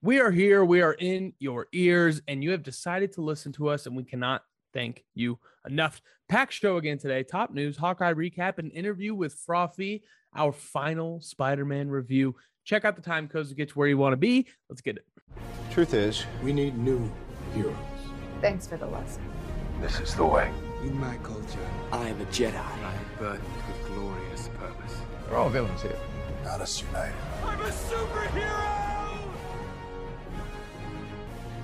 We are here, we are in your ears, and you have decided to listen to us, and we cannot thank you enough. Pack show again today. Top news, Hawkeye recap, an interview with Fra Fee, our final Spider Man review. Check out the time codes to get to where you want to be. Let's get it. Truth is, we need new heroes. Thanks for the lesson. This is the way. In my culture, I am a Jedi. I am birthed with glorious purpose. We're all villains here. Got us united. I'm a superhero!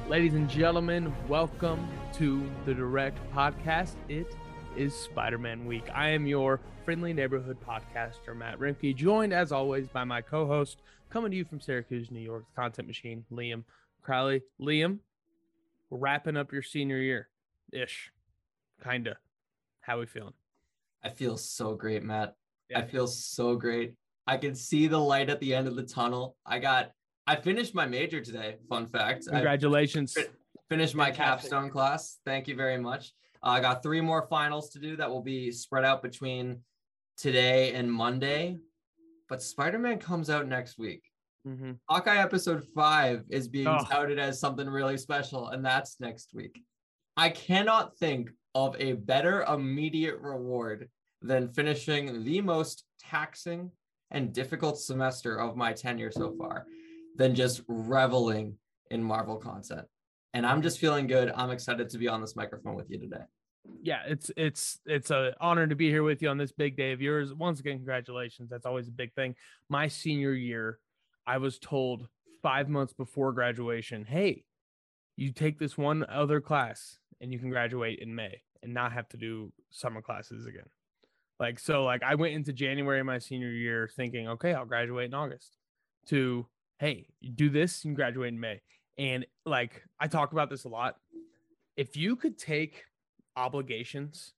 Ladies and gentlemen, welcome to the Direct Podcast. It is Spider Man Week. I am your friendly neighborhood podcaster, Matt Rimke, joined as always by my co host, coming to you from Syracuse, New York, the content machine, Liam Crowley. Liam, we're wrapping up your senior year ish, kind of. How we feeling? I feel so great, Matt. Yeah. I feel so great. I can see the light at the end of the tunnel. I got I finished my major today. Fun fact. Congratulations. fi- finished my Fantastic. capstone class. Thank you very much. Uh, I got three more finals to do that will be spread out between today and Monday. But Spider-Man comes out next week. hmm Hawkeye episode five is being Oh. touted as something really special, and that's next week. I cannot think of a better immediate reward than finishing the most taxing and difficult semester of my tenure so far than just reveling in Marvel content. And I'm just feeling good. I'm excited to be on this microphone with you today. yeah it's it's it's a honor to be here with you on this big day of yours once again congratulations that's always a big thing my senior year i was told five months before graduation hey you take this one other class and you can graduate in may and not have to do summer classes again like so like i went into january of my senior year thinking okay i'll graduate in august to hey do this can graduate in may. And like i talk about this a lot. If you could take obligations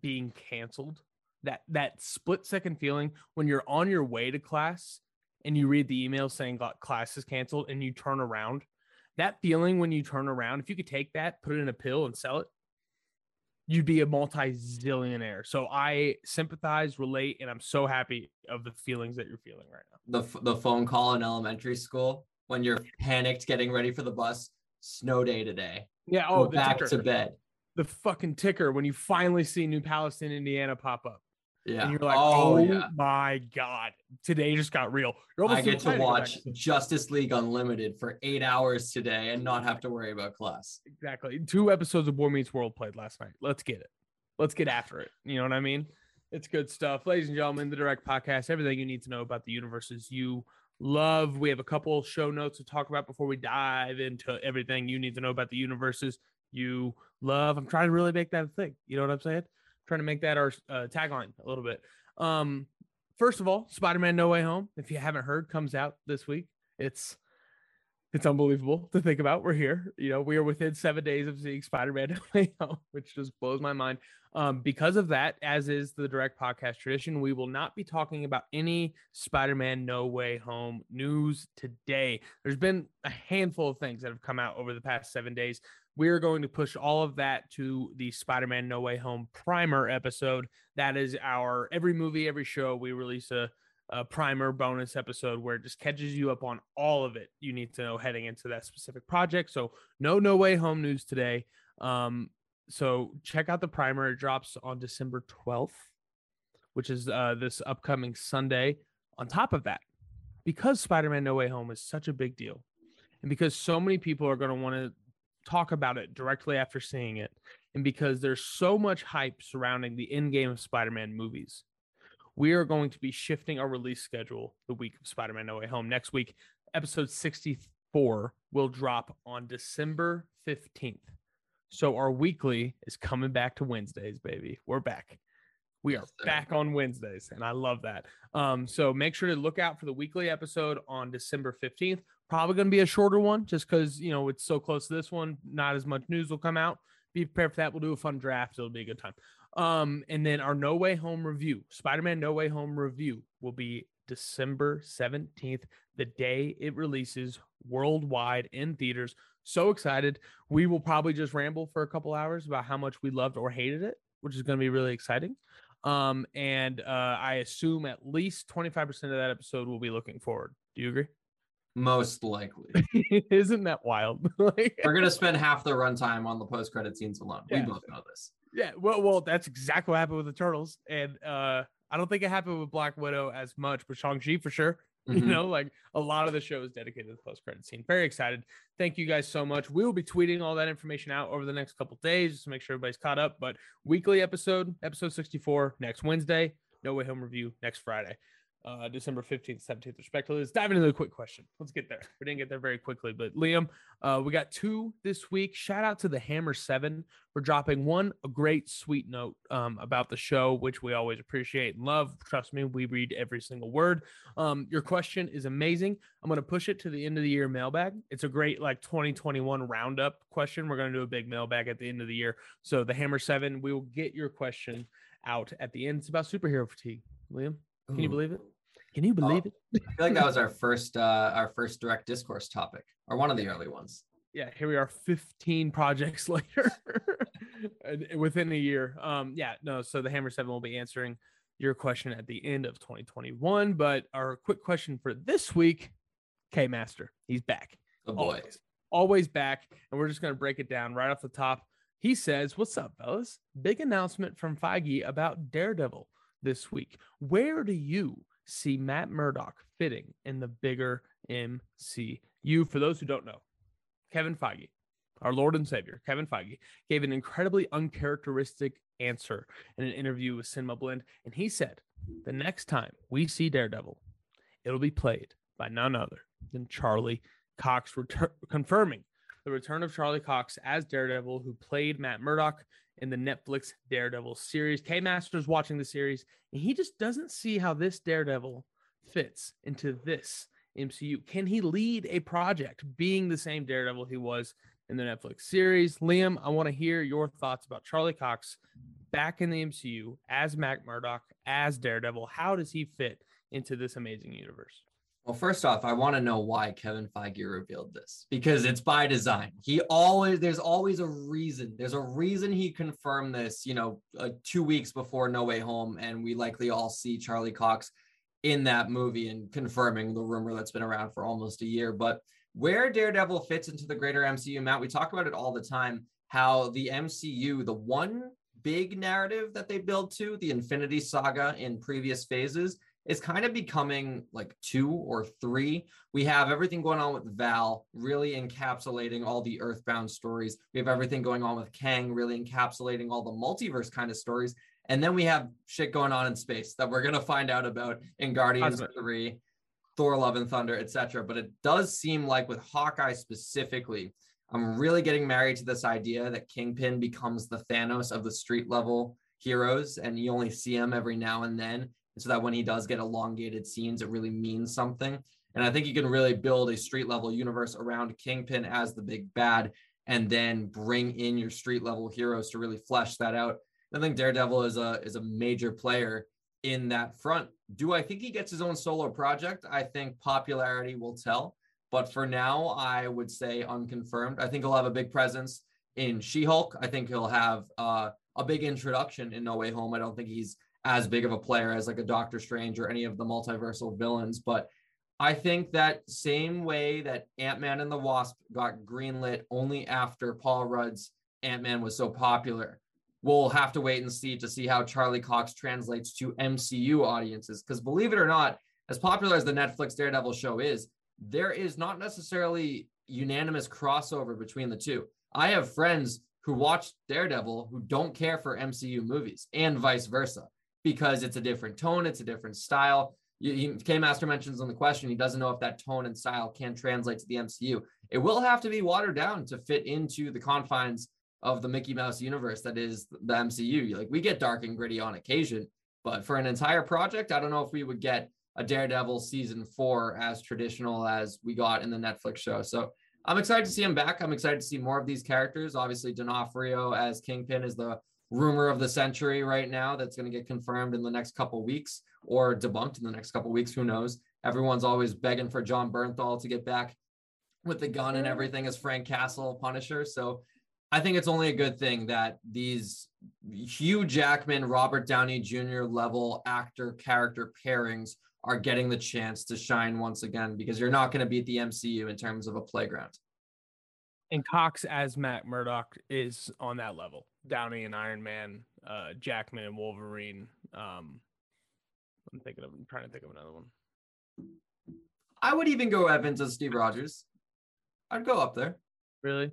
being canceled that that split second feeling when you're on your way to class and you read the email saying "Cla- class is canceled and you turn around that feeling when you turn around if you could take that put it in a pill and sell it you'd be a multi-zillionaire so i sympathize relate and i'm so happy of the feelings that you're feeling right now The, f- the phone call in elementary school when you're panicked getting ready for the bus, snow day today. yeah oh back ticker, to bed. the fucking ticker when you finally see new palestine indiana pop up Yeah. and you're like oh, oh, yeah. my god today just got real you're I get to excited go back watch sleep. Justice League Unlimited for eight hours today and not have to worry about class. Exactly. Two episodes of Boy Meets World played last night. Let's get it. Let's get after it. You know what I mean? It's good stuff. Ladies and gentlemen, the direct podcast, everything you need to know about the universes you love. We have a couple show notes to talk about before we dive into everything you need to know about the universes you love. I'm trying to really make that a thing. You know what I'm saying? Trying to make that our uh, tagline a little bit. Um, first of all, Spider-Man No Way Home, if you haven't heard, comes out this week. It's it's unbelievable to think about. We're here. You know, we are within seven days of seeing Spider-Man No Way Home, which just blows my mind. Um, because of that, as is the direct podcast tradition, we will not be talking about any Spider-Man No Way Home news today. There's been a handful of things that have come out over the past seven days. We are going to push all of that to the Spider-Man No Way Home primer episode. That is our every movie, every show we release a a primer bonus episode where it just catches you up on all of it you need to know heading into that specific project. So no no way home news today. Um, so check out the primer. It drops on December 12th, which is uh, this upcoming Sunday. On top of that, because Spider-Man No Way Home is such a big deal, and because so many people are going to want to talk about it directly after seeing it, and because there's so much hype surrounding the end game of Spider-Man movies, we are going to be shifting our release schedule the week of Spider-Man No Way Home. Next week, episode 64 will drop on December 15th. So our weekly is coming back to Wednesdays, baby. We're back. We are back on Wednesdays, and I love that. Um, so make sure to look out for the weekly episode on December 15th. Probably going to be a shorter one just because, you know, it's so close to this one. Not as much news will come out. Be prepared for that. We'll do a fun draft. It'll be a good time. Um, and then our No Way Home review, Spider-Man No Way Home review, will be December 17th, the day it releases worldwide in theaters. So excited. We will probably just ramble for a couple hours about how much we loved or hated it, which is going to be really exciting. Um, and uh, I assume at least 25% of that episode will be looking forward. Do you agree? Most likely. Isn't that wild? like, We're gonna spend half the runtime on the post-credit scenes alone. Yeah. We both know this. yeah, well, well, that's exactly what happened with the turtles, and uh, I don't think it happened with Black Widow as much, but Shang Chi for sure. You Mhm. know, like a lot of the show is dedicated to the post credit scene. Very excited. Thank you guys so much. We will be tweeting all that information out over the next couple days just to make sure everybody's caught up. But weekly episode, episode 64 next Wednesday. No Way Home review next Friday, uh, December 15th, 17th, respectively. Let's dive into the quick question. Let's get there. We didn't get there very quickly, but Liam, uh, we got two this week. Shout out to the Hammer Seven for dropping one a great sweet note um, about the show, which we always appreciate and love. Trust me, we read every single word. Um, your question is amazing. I'm going to push it to the end of the year mailbag. It's a great like 2021 roundup question. We're going to do a big mailbag at the end of the year. So the Hammer Seven, we will get your question out at the end. It's about superhero fatigue. Liam, can you believe it? Can you believe it? I feel like that was our first uh our first direct discourse topic, or one of the early ones. yeah, here we are 15 projects later and- and within a year. Um, yeah, no, so the Hammer 7 will be answering your question at the end of 2021. But our quick question for this week, K Master, he's back. The boy. Always, always back. And we're just going to break it down right off the top. He says, What's up, fellas? Big announcement from Feige about Daredevil this week. Where do you see Matt Murdock fitting in the bigger MCU? For those who don't know, Kevin Feige, our Lord and Savior, Kevin Feige, gave an incredibly uncharacteristic answer in an interview with Cinema Blend. And he said, The next time we see Daredevil, it'll be played by none other than Charlie Cox, retur- confirming the return of Charlie Cox as Daredevil, who played Matt Murdock in the Netflix Daredevil series. K Master's watching the series, and he just doesn't see how this Daredevil fits into this MCU. Can he lead a project being the same Daredevil he was in the Netflix series? Liam, I want to hear your thoughts about Charlie Cox back in the MCU as Matt Murdock, as Daredevil. How does he fit into this amazing universe? Well, first off, I want to know why Kevin Feige revealed this because it's by design. He always, there's always a reason. There's a reason he confirmed this, you know, uh, two weeks before No Way Home. And we likely all see Charlie Cox in that movie and confirming the rumor that's been around for almost a year. But where Daredevil fits into the greater MCU, Matt, we talk about it all the time how the MCU, the one big narrative that they build to, the Infinity Saga in previous phases, is kind of becoming like two or three. We have everything going on with Val, really encapsulating all the Earthbound stories. We have everything going on with Kang, really encapsulating all the multiverse kind of stories. And then we have shit going on in space that we're going to find out about in Guardians Cosmic. 3, Thor Love and Thunder, etc. But it does seem like with Hawkeye specifically, I'm really getting married to this idea that Kingpin becomes the Thanos of the street level heroes and you only see him every now and then so that when he does get elongated scenes, it really means something. And I think you can really build a street level universe around Kingpin as the big bad and then bring in your street level heroes to really flesh that out. I think Daredevil is a is a major player in that front. Do I think he gets his own solo project? I think popularity will tell. But for now, I would say unconfirmed. I think he'll have a big presence in She-Hulk. I think he'll have uh, a big introduction in No Way Home. I don't think he's as big of a player as like a Doctor Strange or any of the multiversal villains, but I think that same way that Ant-Man and the Wasp got greenlit only after Paul Rudd's Ant-Man was so popular. We'll have to wait and see to see how Charlie Cox translates to MCU audiences. Because believe it or not, as popular as the Netflix Daredevil show is, there is not necessarily unanimous crossover between the two. I have friends who watch Daredevil who don't care for MCU movies and vice versa because it's a different tone, it's a different style. K Master mentions on the question, he doesn't know if that tone and style can translate to the MCU. It will have to be watered down to fit into the confines of the Mickey Mouse universe that is the MCU. Like we get dark and gritty on occasion, but for an entire project, I don't know if we would get a Daredevil season four as traditional as we got in the Netflix show. So I'm excited to see him back. I'm excited to see more of these characters. Obviously, D'Onofrio as Kingpin is the rumor of the century right now that's going to get confirmed in the next couple weeks or debunked in the next couple weeks. Who knows? Everyone's always begging for Jon Bernthal to get back with the gun and everything as Frank Castle Punisher. So I think it's only a good thing that these Hugh Jackman, Robert Downey Jr. level actor character pairings are getting the chance to shine once again because you're not going to beat the MCU in terms of a playground. And Cox as Matt Murdock is on that level. Downey and Iron Man, uh, Jackman and Wolverine. Um, I'm thinking of, I'm trying to think of another one. I would even go Evans as Steve Rogers. I'd go up there. Really?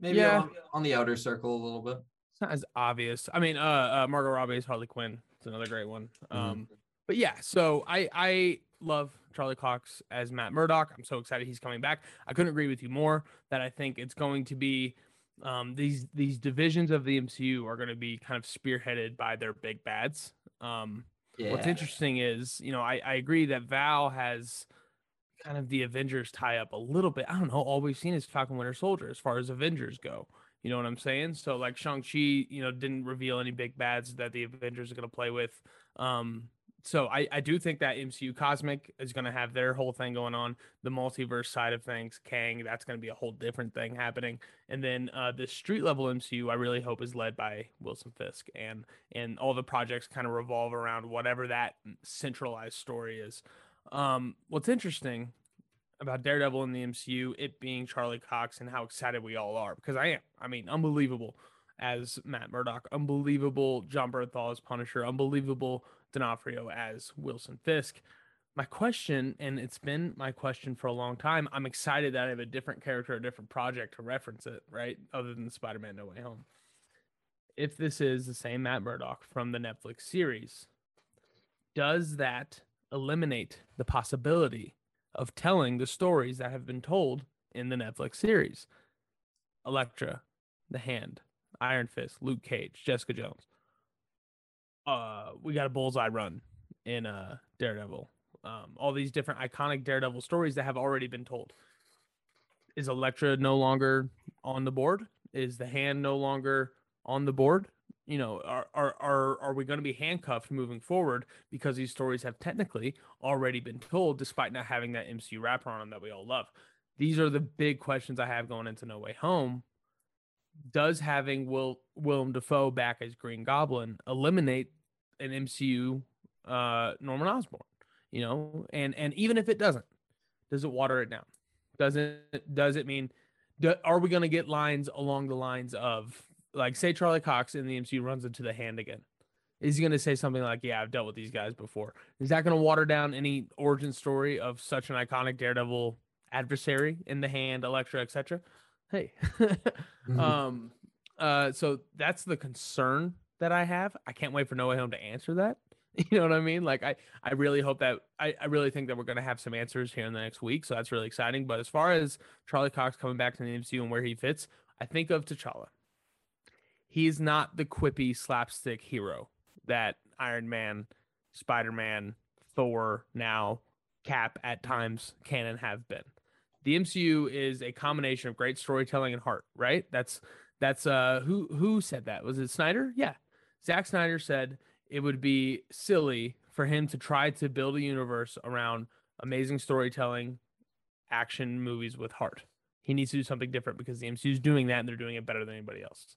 Maybe Yeah. on, on the outer circle a little bit. It's not as obvious. I mean, uh, uh Margot Robbie is Harley Quinn. It's another great one. Mhm. Um, but yeah, so I I love Charlie Cox as Matt Murdock. I'm so excited he's coming back. I couldn't agree with you more that I think it's going to be um these these divisions of the MCU are going to be kind of spearheaded by their big bads. Um Yeah. What's interesting is, you know, I, I agree that Val has kind of the Avengers tie up a little bit. I don't know. All we've seen is Falcon Winter Soldier as far as Avengers go. You know what I'm saying? So like Shang-Chi, you know, didn't reveal any big bads that the Avengers are going to play with. Um, so I, I do think that MCU Cosmic is going to have their whole thing going on. The multiverse side of things, Kang, that's going to be a whole different thing happening. And then uh, the street level MCU, I really hope is led by Wilson Fisk, and and all the projects kind of revolve around whatever that centralized story is. Um, what's interesting about Daredevil in the MCU, it being Charlie Cox, and how excited we all are because I am. I mean, unbelievable as Matt Murdock, unbelievable Jon Bernthal as Punisher, unbelievable D'Onofrio as Wilson Fisk. My question, and it's been my question for a long time, I'm excited that I have a different character, a different project to reference it, right? Other than Spider Man No Way Home. If this is the same Matt Murdock from the Netflix series, does that eliminate the possibility of telling the stories that have been told in the Netflix series? Elektra, The Hand, Iron Fist, Luke Cage, Jessica Jones. Uh, we got a bullseye run in uh Daredevil. Um, all these different iconic Daredevil stories that have already been told. Is Elektra no longer on the board? Is the hand no longer on the board? You know, are are are, are we going to be handcuffed moving forward because these stories have technically already been told, despite not having that MCU wrapper on them that we all love? These are the big questions I have going into No Way Home does having Will Willem Dafoe back as Green Goblin eliminate an MCU uh Norman Osborn? You know, and and even if it doesn't, does it water it down? Does it does it mean do, are we going to get lines along the lines of like say Charlie Cox in the MCU runs into the hand again? Is he going to say something like, "Yeah, I've dealt with these guys before"? Is that going to water down any origin story of such an iconic Daredevil adversary in the hand, Elektra, etc.? Hey, um, uh, so that's the concern that I have. I can't wait for No Way Home to answer that. You know what I mean? Like I, I really hope that I, I really think that we're gonna have some answers here in the next week. So that's really exciting. But as far as Charlie Cox coming back to the MCU and where he fits, I think of T'Challa. He's not the quippy slapstick hero that Iron Man, Spider Man, Thor, now Cap at times can and have been. The MCU is a combination of great storytelling and heart, right? That's that's uh who who said that? Was it Snyder? Yeah. Zack Snyder said it would be silly for him to try to build a universe around amazing storytelling, action movies with heart. He needs to do something different because the MCU is doing that and they're doing it better than anybody else.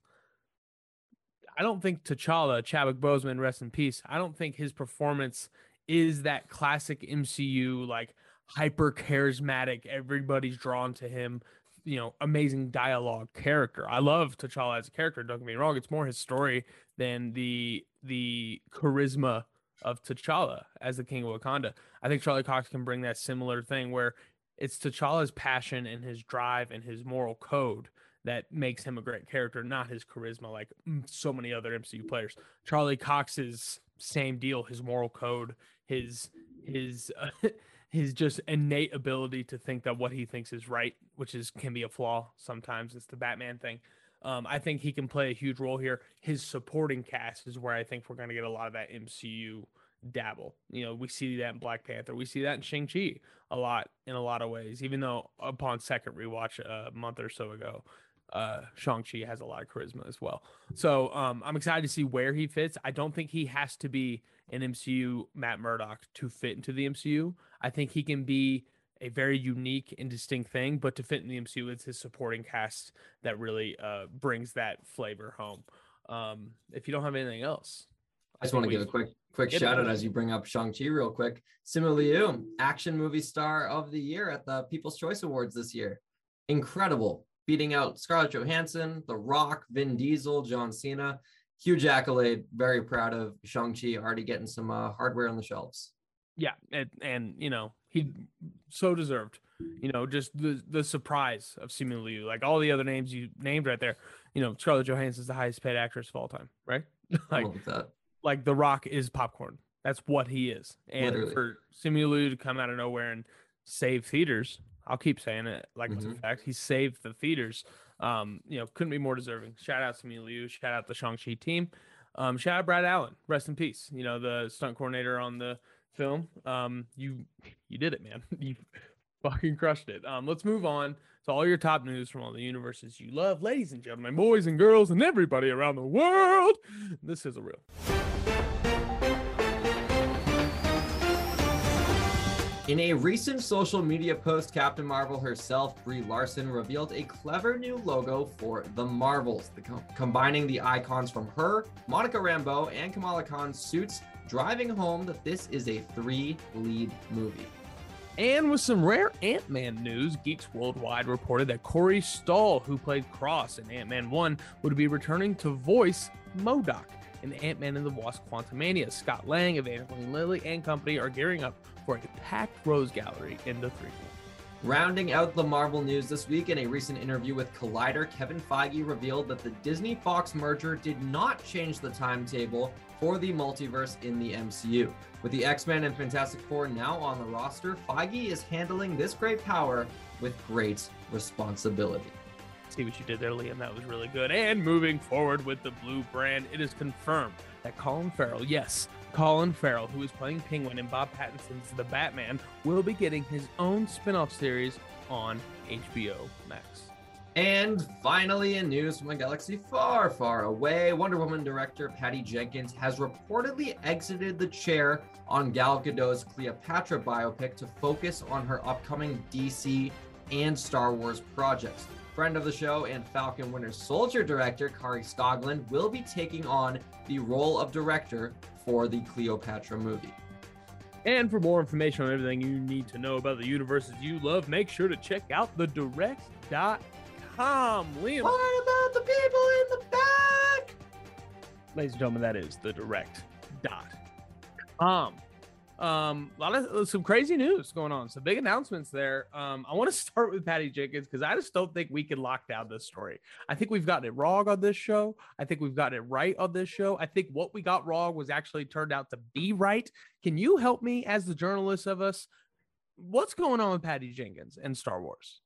I don't think T'Challa, Chadwick Boseman, rest in peace. I don't think his performance is that classic MCU like hyper charismatic. Everybody's drawn to him. You know, amazing dialogue character. I love T'Challa as a character. Don't get me wrong; it's more his story than the the charisma of T'Challa as the King of Wakanda. I think Charlie Cox can bring that similar thing where it's T'Challa's passion and his drive and his moral code that makes him a great character, not his charisma like mm, so many other MCU players. Charlie Cox's same deal, his moral code, his his uh, his just innate ability to think that what he thinks is right, which is can be a flaw sometimes. It's the Batman thing. Um, I think he can play a huge role here. His supporting cast is where I think we're going to get a lot of that MCU dabble. You know, we see that in Black Panther. We see that in Shang Chi a lot in a lot of ways. Even though upon second rewatch a month or so ago, uh, Shang Chi has a lot of charisma as well. So um, I'm excited to see where he fits. I don't think he has to be an MCU Matt Murdock to fit into the MCU. I think he can be a very unique and distinct thing, but to fit in the MCU, it's his supporting cast that really uh, brings that flavor home. Um, if you don't have anything else, I just want to give a quick quick shout out as you bring up Shang-Chi real quick. Simu Liu, action movie star of the year at the People's Choice Awards this year. Incredible. Beating out Scarlett Johansson, The Rock, Vin Diesel, John Cena. Huge accolade. Very proud of Shang-Chi already getting some uh, hardware on the shelves. Yeah, and, and you know he so deserved. You know, just the the surprise of Simu Liu, like all the other names you named right there. You know, Scarlett Johansson's the highest paid actress of all time, right? Like, that. like The Rock is popcorn. That's what he is. And Literally. for Simu Liu to come out of nowhere and save theaters, I'll keep saying it like it's a fact. He saved the theaters. Um, you know, couldn't be more deserving. Shout out Simu Liu. Shout out the Shang-Chi team. Um, shout out Brad Allen. Rest in peace. You know, the stunt coordinator on the film. Um, you you did it, man. you fucking crushed it. Um, let's move on to all your top news from all the universes you love, ladies and gentlemen, boys and girls, and everybody around the world. This is a real. In a recent social media post, Captain Marvel herself, Brie Larson, revealed a clever new logo for the Marvels, the com- combining the icons from her, Monica Rambeau, and Kamala Khan's suits, driving home that this is a three-lead movie. And with some rare Ant Man news, Geeks Worldwide reported that Corey Stoll, who played Cross in Ant Man 1, would be returning to voice MODOK in Ant Man and the Wasp Quantumania. Scott Lang, Evangeline Lilly, and company are gearing up for a packed rogues gallery in the threequel. Rounding out the Marvel news this week, in a recent interview with Collider, Kevin Feige revealed that the Disney Fox merger did not change the timetable for the multiverse in the MCU. With the X Men and Fantastic Four now on the roster, Feige is handling this great power with great responsibility. See what you did there, Liam. That was really good. And moving forward with the blue brand, it is confirmed that Colin Farrell, yes, Colin Farrell, who is playing Penguin in Bob Pattinson's The Batman, will be getting his own spin off series on HBO Max. And finally, in news from a galaxy far, far away, Wonder Woman director Patty Jenkins has reportedly exited the chair on Gal Gadot's Cleopatra biopic to focus on her upcoming DC and Star Wars projects. Friend of the show and Falcon Winter Soldier director Kari Skogland will be taking on the role of director for the Cleopatra movie. And for more information on everything you need to know about the universes you love, make sure to check out the direct.com. Liam, What about the people in the back? ladies and gentlemen, that is the direct.com. Um, a lot of uh, some crazy news going on, some big announcements there. Um, I want to start with Patty Jenkins because I just don't think we can lock down this story. I think we've gotten it wrong on this show. I think we've gotten it right on this show. I think what we got wrong was actually turned out to be right. Can you help me as the journalist of us? What's going on with Patty Jenkins and Star Wars?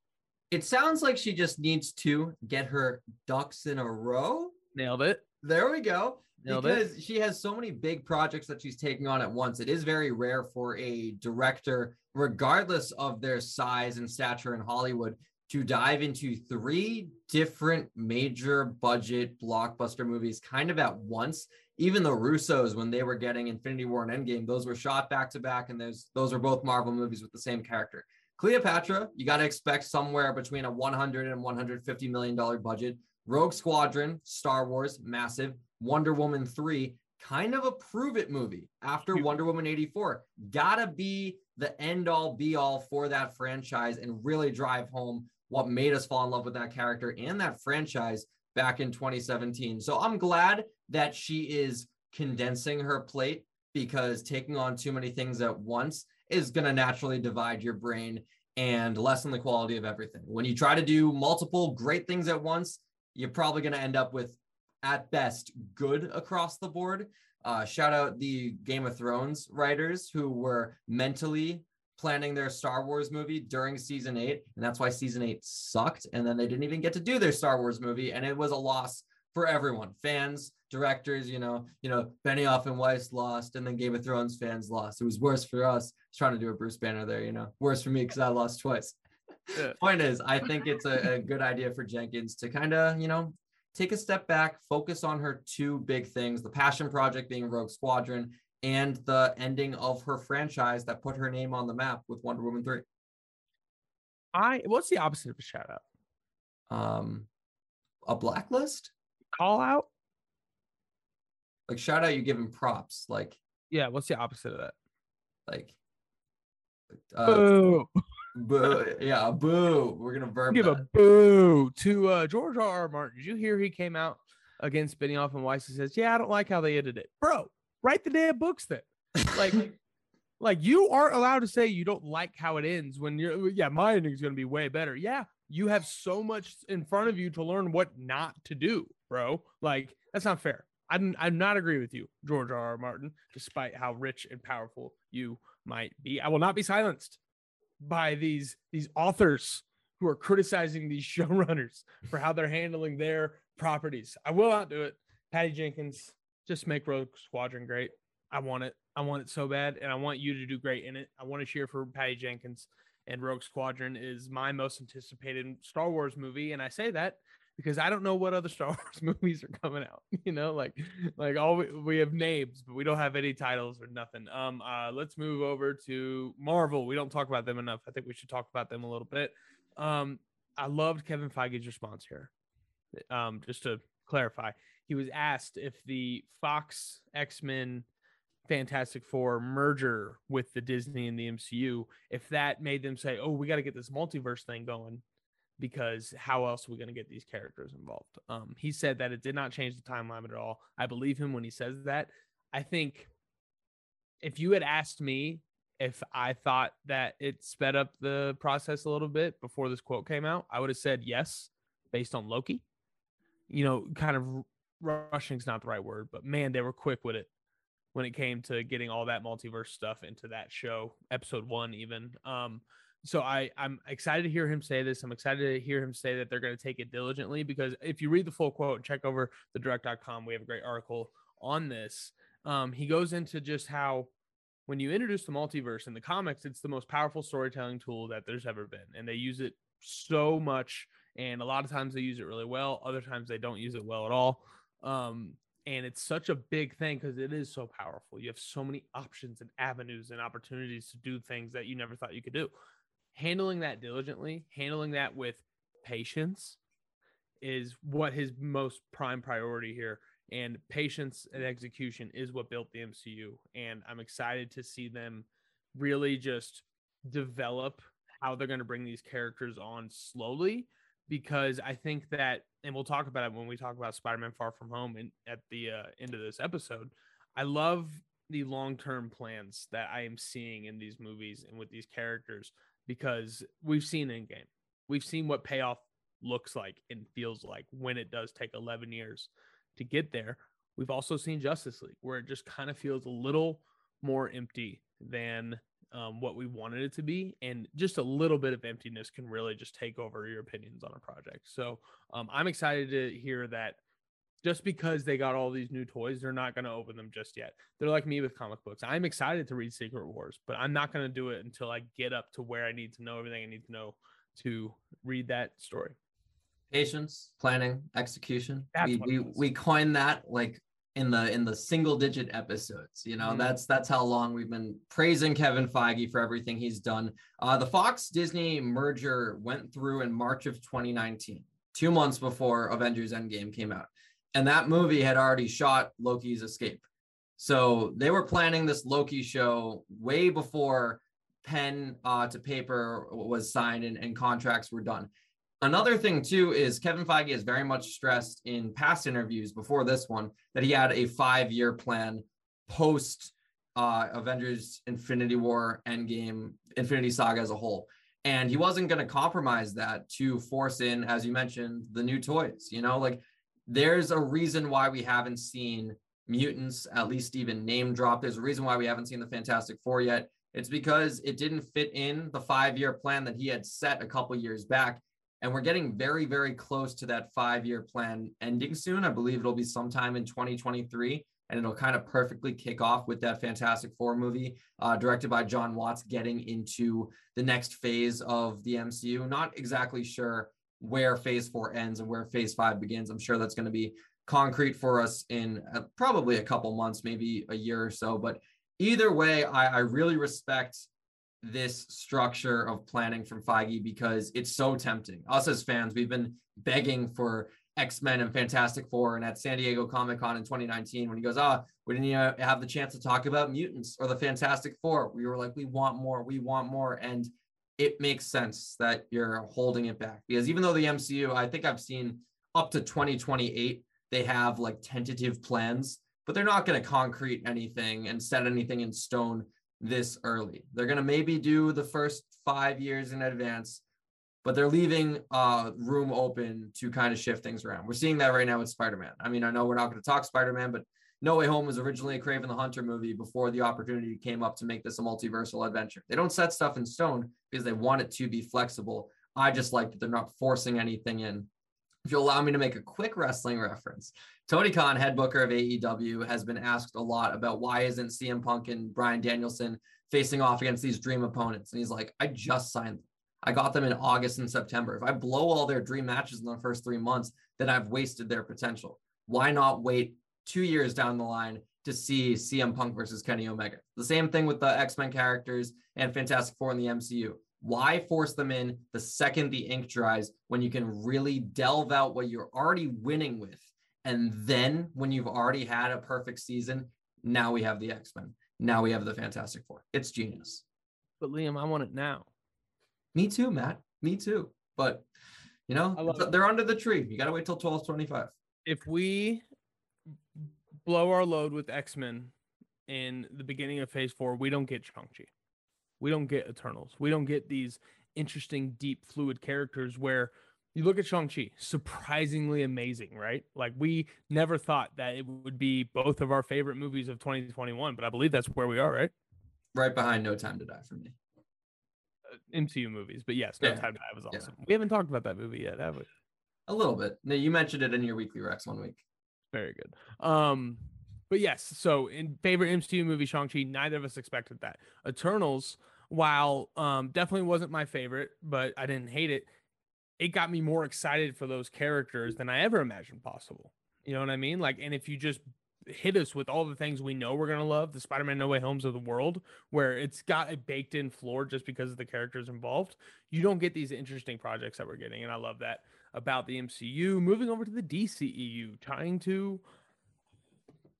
It sounds like she just needs to get her ducks in a row. Nailed it. There we go. Because she has so many big projects that she's taking on at once. It is very rare for a director, regardless of their size and stature in Hollywood, to dive into three different major budget blockbuster movies kind of at once. Even the Russos, when they were getting Infinity War and Endgame, those were shot back to back, and those those are both Marvel movies with the same character. Cleopatra, you got to expect somewhere between a 100 and 150 million dollar budget. Rogue Squadron, Star Wars, massive. Wonder Woman 3, kind of a prove it movie after. Wonder Woman 84. Gotta be the end all be all for that franchise and really drive home what made us fall in love with that character and that franchise back in 2017. So I'm glad that she is condensing her plate because taking on too many things at once is going to naturally divide your brain and lessen the quality of everything. When you try to do multiple great things at once, you're probably going to end up with, at best, good across the board. Uh, shout out the Game of Thrones writers who were mentally planning their Star Wars movie during season eight, and that's why season eight sucked. And then they didn't even get to do their Star Wars movie, and it was a loss for everyone, fans, directors. You know, you know, Benioff and Weiss lost, and then Game of Thrones fans lost. It was worse for us. Trying to do a Bruce Banner there, you know, worse for me because I lost twice. Yeah. Point is, I think it's a, a good idea for Jenkins to kind of, you know, take a step back, focus on her two big things the passion project being Rogue Squadron and the ending of her franchise that put her name on the map with Wonder Woman 3. I what's the opposite of a shout out? Um, a blacklist? Call out? Like shout out, you give him props. Like Yeah, what's the opposite of that? like. Uh, Boo. Boo. Yeah, boo. We're gonna verb Give that. a boo to uh, George R. R. Martin. Did you hear he came out against Benioff and Weiss and says, "Yeah, I don't like how they edited it, bro. Write the damn books then." Like, like you aren't allowed to say you don't like how it ends when you're. Yeah, my ending is gonna be way better. Yeah, you have so much in front of you to learn what not to do, bro. Like that's not fair. I'm I'm not agree with you, George R. R. Martin, despite how rich and powerful you might be. I will not be silenced by these these authors who are criticizing these showrunners for how they're handling their properties. I will not do it. Patty Jenkins, just make Rogue Squadron great. I want it. I want it so bad, and I want you to do great in it. I want to cheer for Patty Jenkins. And Rogue Squadron is my most anticipated Star Wars movie, and I say that because I don't know what other Star Wars movies are coming out. You know, like like all we, we have names, but we don't have any titles or nothing. Um, uh, let's move over to Marvel. We don't talk about them enough. I think we should talk about them a little bit. Um, I loved Kevin Feige's response here. Um, just to clarify, he was asked if the Fox X Men Fantastic Four merger with the Disney and the MCU, if that made them say, "Oh, we got to get this multiverse thing going," because how else are we going to get these characters involved? Um, he said that it did not change the timeline at all. I believe him when he says that. I think if you had asked me if I thought that it sped up the process a little bit before this quote came out, I would have said yes, based on Loki. You know, kind of rushing is not the right word, but man, they were quick with it when it came to getting all that multiverse stuff into that show, episode one, even. Um, so I I'm excited to hear him say this. I'm excited to hear him say that they're going to take it diligently because if you read the full quote check over the direct.com, we have a great article on this. Um, he goes into just how when you introduce the multiverse in the comics, it's the most powerful storytelling tool that there's ever been, and they use it so much. And a lot of times they use it really well. Other times they don't use it well at all. Um, and it's such a big thing because it is so powerful. You have so many options and avenues and opportunities to do things that you never thought you could do. Handling that diligently, handling that with patience is what his most prime priority here. And patience and execution is what built the MCU. And I'm excited to see them really just develop how they're going to bring these characters on slowly because I think that, and we'll talk about it when we talk about Spider Man Far From Home and at the uh, end of this episode. I love the long term plans that I am seeing in these movies and with these characters because we've seen Endgame, we've seen what payoff looks like and feels like when it does take 11 years to get there. We've also seen Justice League where it just kind of feels a little more empty than um, what we wanted it to be, and just a little bit of emptiness can really just take over your opinions on a project. So um, I'm excited to hear that. Just because they got all these new toys, they're not going to open them just yet. They're like me with comic books. I'm excited to read Secret Wars, but I'm not going to do it until I get up to where I need to know everything I need to know to read that story. Patience, planning, execution. That's we we, we coined that like in the in the single digit episodes. You know, Mhm. that's that's how long we've been praising Kevin Feige for everything he's done. Uh, the Fox Disney merger went through in March of 2019, two months before Avengers Endgame came out, and that movie had already shot Loki's Escape. So they were planning this Loki show way before pen uh, to paper was signed and, and contracts were done. Another thing too is Kevin Feige has very much stressed in past interviews before this one that he had a five-year plan post uh, Avengers Infinity War Endgame Infinity Saga as a whole. And he wasn't going to compromise that to force in, as you mentioned, the new toys. You know, like there's a reason why we haven't seen mutants, at least even name drop. There's a reason why we haven't seen the Fantastic Four yet. It's because it didn't fit in the five year plan that he had set a couple years back. And we're getting very, very close to that five year plan ending soon. I believe it'll be sometime in 2023. And it'll kind of perfectly kick off with that Fantastic Four movie, uh, directed by John Watts, getting into the next phase of the MCU. Not exactly sure where phase four ends and where phase five begins. I'm sure that's going to be concrete for us in uh, probably a couple months, maybe a year or so. But either way, I, I really respect this structure of planning from Feige because it's so tempting. Us as fans, we've been begging for X-Men and Fantastic Four and at San Diego Comic Con in 2019 when he goes, ah, oh, we didn't have the chance to talk about mutants or the Fantastic Four. We were like, we want more, we want more. And it makes sense that you're holding it back because even though the MCU, I think I've seen up to 2028, they have like tentative plans, but they're not going to concrete anything and set anything in stone this early. They're going to maybe do the first five years in advance, but they're leaving uh, room open to kind of shift things around. We're seeing that right now with Spider Man. I mean, I know we're not going to talk Spider Man, but No Way Home was originally a Kraven the Hunter movie before the opportunity came up to make this a multiversal adventure. They don't set stuff in stone because they want it to be flexible. I just like that they're not forcing anything in. If you'll allow me to make a quick wrestling reference, Tony Khan, head booker of AEW, has been asked a lot about why isn't CM Punk and Bryan Danielson facing off against these dream opponents? And he's like, I just signed them. I got them in August and September. If I blow all their dream matches in the first three months, then I've wasted their potential. Why not wait two years down the line to see CM Punk versus Kenny Omega? The same thing with the X Men characters and Fantastic Four in the MCU. Why force them in the second the ink dries when you can really delve out what you're already winning with? And then when you've already had a perfect season, now we have the X Men. Now we have the Fantastic Four. It's genius. But Liam, I want it now. Me too, Matt. Me too. But you know, they're under the tree. You gotta wait till 1225. If we blow our load with X-Men in the beginning of phase four, we don't get Shang-Chi. We don't get Eternals. We don't get these interesting, deep, fluid characters where you look at Shang-Chi, surprisingly amazing, right? Like we never thought that it would be both of our favorite movies of 2021, but I believe that's where we are, right? Right behind No Time to Die for me. Uh, MCU movies, but yes, No Yeah. Time to Die was awesome. Yeah. We haven't talked about that movie yet, have we? A little bit. No, you mentioned it in your weekly Rex one week. Very good. Um, but yes, so in favorite MCU movie, Shang-Chi, neither of us expected that. Eternals, while um definitely wasn't my favorite, but I didn't hate it, it got me more excited for those characters than I ever imagined possible. You know what I mean? Like, and if you just hit us with all the things we know we're gonna love, the Spider-Man No Way Homes of the world, where it's got a baked in floor just because of the characters involved, you don't get these interesting projects that we're getting. And I love that about the MCU. Moving over to the DCEU, trying to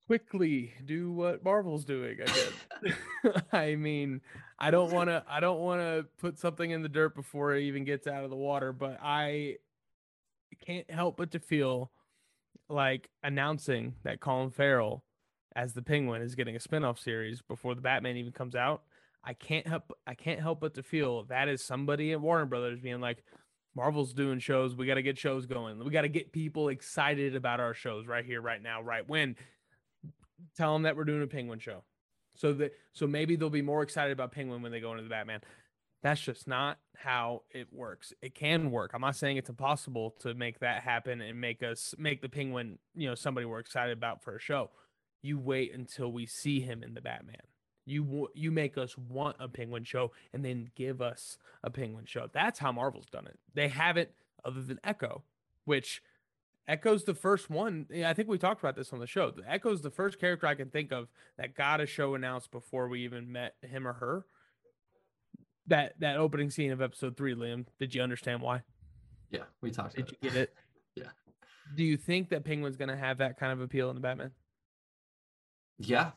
quickly do what Marvel's doing. I guess. I mean, I don't want to. I don't want to put something in the dirt before it even gets out of the water. But I can't help but to feel like announcing that Colin Farrell as the Penguin is getting a spin-off series before the Batman even comes out. I can't help. I can't help but to feel that is somebody at Warner Brothers being like. Marvel's doing shows. We got to get shows going. We got to get people excited about our shows right here, right now, right when. Tell them that we're doing a penguin show. So that so maybe they'll be more excited about penguin when they go into the batman. That's just not how it works. It can work. I'm not saying it's impossible to make that happen and make us make the penguin you know somebody we're excited about for a show. You wait until we see him in the batman you you make us want a penguin show and then give us a penguin show that's how marvel's done it they haven't other than echo which Echo's the first one. I think we talked about this on the show. Echo's the first character I can think of that got a show announced before we even met him or her. That that opening scene of episode three, Liam. Did you understand why? Yeah, we talked Did you it. get it? Yeah. Do you think that Penguin's gonna have that kind of appeal in the Batman? Yeah.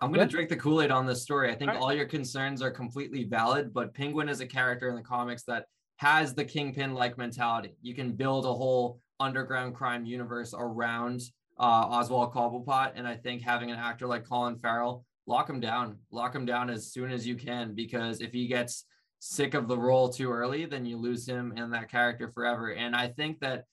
I'm gonna drink the Kool-Aid on this story. I think Alright. all your concerns are completely valid, but Penguin is a character in the comics that has the kingpin like mentality. You can build a whole underground crime universe around uh, Oswald Cobblepot, and I think having an actor like Colin Farrell lock him down, lock him down as soon as you can, because if he gets sick of the role too early, then you lose him and that character forever. And I think that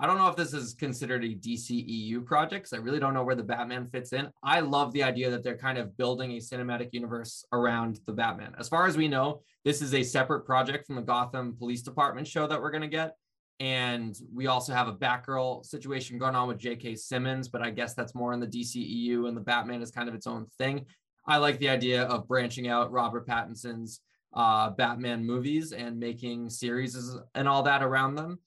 I don't know if this is considered a DCEU project because I really don't know where the Batman fits in. I love the idea that they're kind of building a cinematic universe around the Batman. As far as we know, this is a separate project from the Gotham Police Department show that we're going to get. And we also have a Batgirl situation going on with J.K. Simmons, but I guess that's more in the DCEU and the Batman is kind of its own thing. I like the idea of branching out Robert Pattinson's uh, Batman movies and making series and all that around them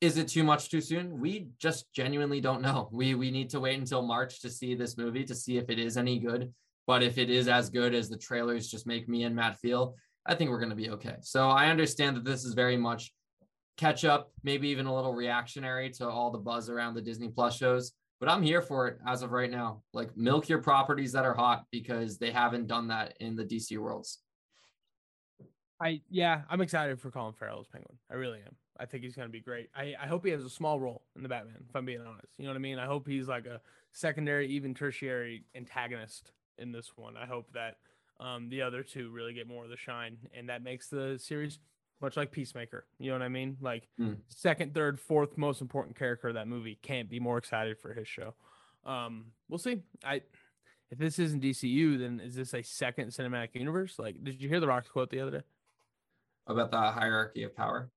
is it too much too soon we just genuinely don't know we we need to wait until march to see this movie to see if it is any good but if it is as good as the trailers just make me and matt feel i think we're going to be okay so i understand that this is very much catch up, maybe even a little reactionary to all the buzz around the Disney Plus shows. But I'm here for it as of right now. Like milk your properties that are hot because they haven't done that in the DC worlds. I yeah, I'm excited for Colin Farrell's Penguin. I really am. I think he's gonna be great. I, I hope he has a small role in the Batman, if I'm being honest. You know what I mean? I hope he's like a secondary, even tertiary antagonist in this one. I hope that um, the other two really get more of the shine, and that makes the series much like Peacemaker. You know what I mean? Like Mm. second, third, fourth most important character of that movie. Can't be more excited for his show. Um, we'll see. I if this isn't DCU, then is this a second cinematic universe? Like, did you hear the Rock's quote the other day? About the hierarchy of power.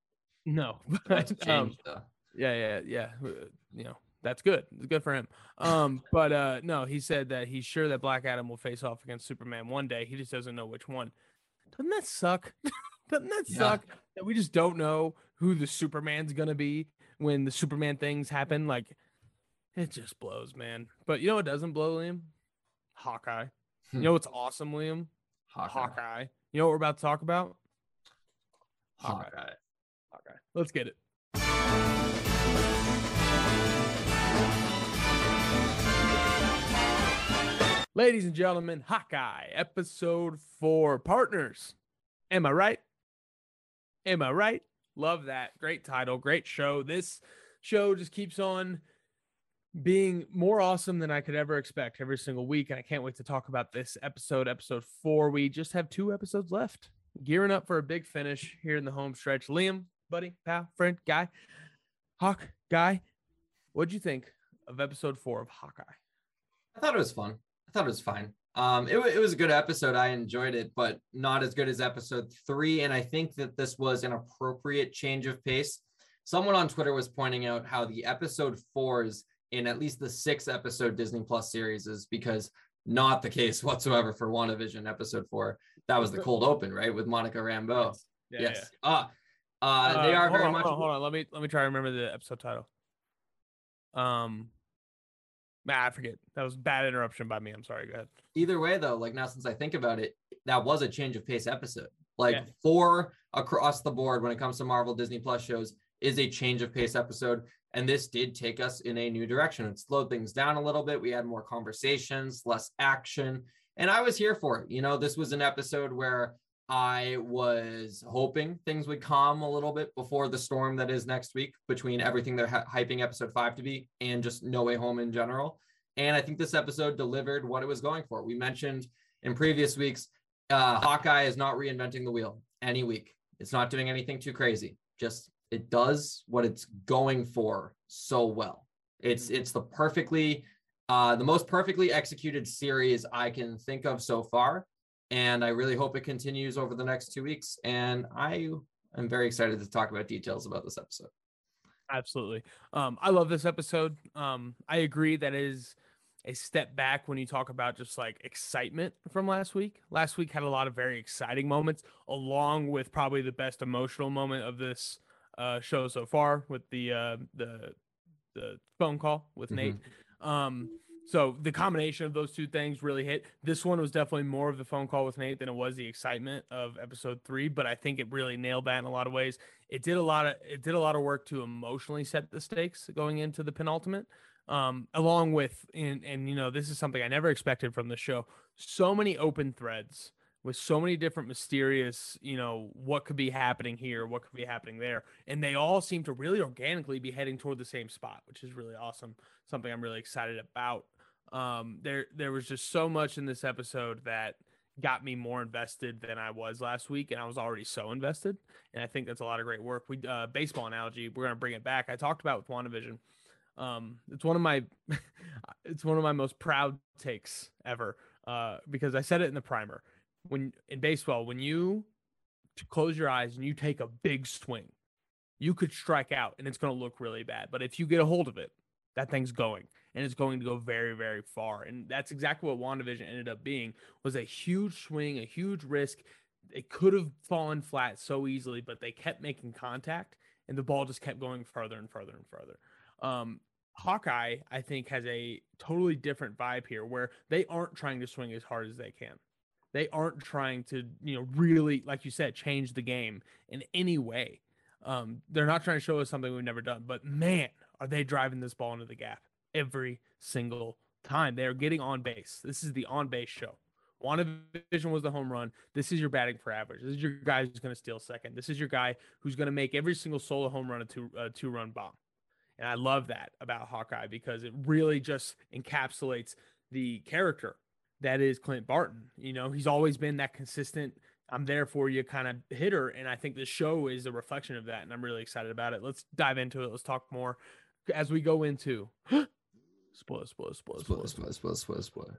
No, but um, changed. uh, yeah, yeah, yeah. uh, You know, that's good. It's good for him. Um, but uh, no, he said that he's sure that Black Adam will face off against Superman one day. He just doesn't know which one. Doesn't that suck? doesn't that Yeah. suck that we just don't know who the Superman's gonna be when the Superman things happen? Like, it just blows, man. But you know what doesn't blow, Liam? Hawkeye. You know what's awesome, Liam? Hawkeye. Hawkeye. You know what we're about to talk about? Hawkeye. Hawkeye. Hawkeye. Let's get it. Ladies and gentlemen, Hawkeye, episode four, partners. Am I right? Am I right? Love that. Great title, great show. This show just keeps on being more awesome than I could ever expect every single week. And I can't wait to talk about this episode, episode four. We just have two episodes left. Gearing up for a big finish here in the home stretch. Liam, buddy, pal, friend, guy, Hawk, guy, what'd you think of episode four of Hawkeye? I thought it was fun. I thought it was fine. Um, it, it was a good episode. I enjoyed it, but not as good as episode three. And I think that this was an appropriate change of pace. Someone on Twitter was pointing out how the episode fours in at least the six episode Disney Plus series is because not the case whatsoever for WandaVision episode four. That was the cold open, right? With Monica Rambeau. Yeah, yes. Uh, uh, they Uh, are very on, much. Hold on, hold on. Let me let me try to remember the episode title. Um, nah, I forget. That was bad interruption by me. I'm sorry. Go ahead. either way though like now since i think about it that was a change of pace episode like Yeah. four across the board when it comes to marvel disney plus shows is a change of pace episode and this did take us in a new direction it slowed things down a little bit we had more conversations less action and i was here for it you know this was an episode where i was hoping things would calm a little bit before the storm that is next week between everything they're hy- hyping episode five to be and just no way home in general and I think this episode delivered what it was going for. We mentioned in previous weeks, uh, Hawkeye is not reinventing the wheel any week. It's not doing anything too crazy. Just it does what it's going for so well. It's it's the perfectly uh, the most perfectly executed series I can think of so far, and I really hope it continues over the next two weeks. And I am very excited to talk about details about this episode. Absolutely. Um, I love this episode. Um, I agree that is a step back when you talk about just like excitement from last week. Last week had a lot of very exciting moments, along with probably the best emotional moment of this uh, show so far with the uh, the the phone call with Nate. Um, so the combination of those two things really hit. This one was definitely more of the phone call with Nate than it was the excitement of episode three, but I think it really nailed that in a lot of ways. It did a lot of it did a lot of work to emotionally set the stakes going into the penultimate. Um, along with and and you know, this is something I never expected from the show. So many open threads with so many different mysterious, you know, what could be happening here, what could be happening there. And they all seem to really organically be heading toward the same spot, which is really awesome. Something I'm really excited about. Um, there there was just so much in this episode that got me more invested than I was last week, and I was already so invested. And I think that's a lot of great work. We uh, baseball analogy, we're gonna bring it back. I talked about with WandaVision. Um, it's one of my it's one of my most proud takes ever. Uh, because I said it in the primer. When in baseball, when you close your eyes and you take a big swing, you could strike out and it's going to look really bad. But if you get a hold of it, that thing's going and it's going to go very, very far. And that's exactly what WandaVision ended up being was a huge swing, a huge risk. It could have fallen flat so easily, but they kept making contact and the ball just kept going further and further and further. Um, Hawkeye, I think, has a totally different vibe here where they aren't trying to swing as hard as they can. They aren't trying to, you know, really, like you said, change the game in any way. Um, they're not trying to show us something we've never done, but man, are they driving this ball into the gap every single time. They're getting on base. This is the on base show. WandaVision was the home run. This is your batting for average. This is your guy who's going to steal second. This is your guy who's going to make every single solo home run a two a two run bomb. And I love that about Hawkeye because it really just encapsulates the character that is Clint Barton. You know, he's always been that consistent, I'm there for you kind of hitter. And I think the show is a reflection of that. And I'm really excited about it. Let's dive into it. Let's talk more as we go into spoiler, spoiler, spoiler, spoiler, spoiler, spoiler, spoiler, spoiler,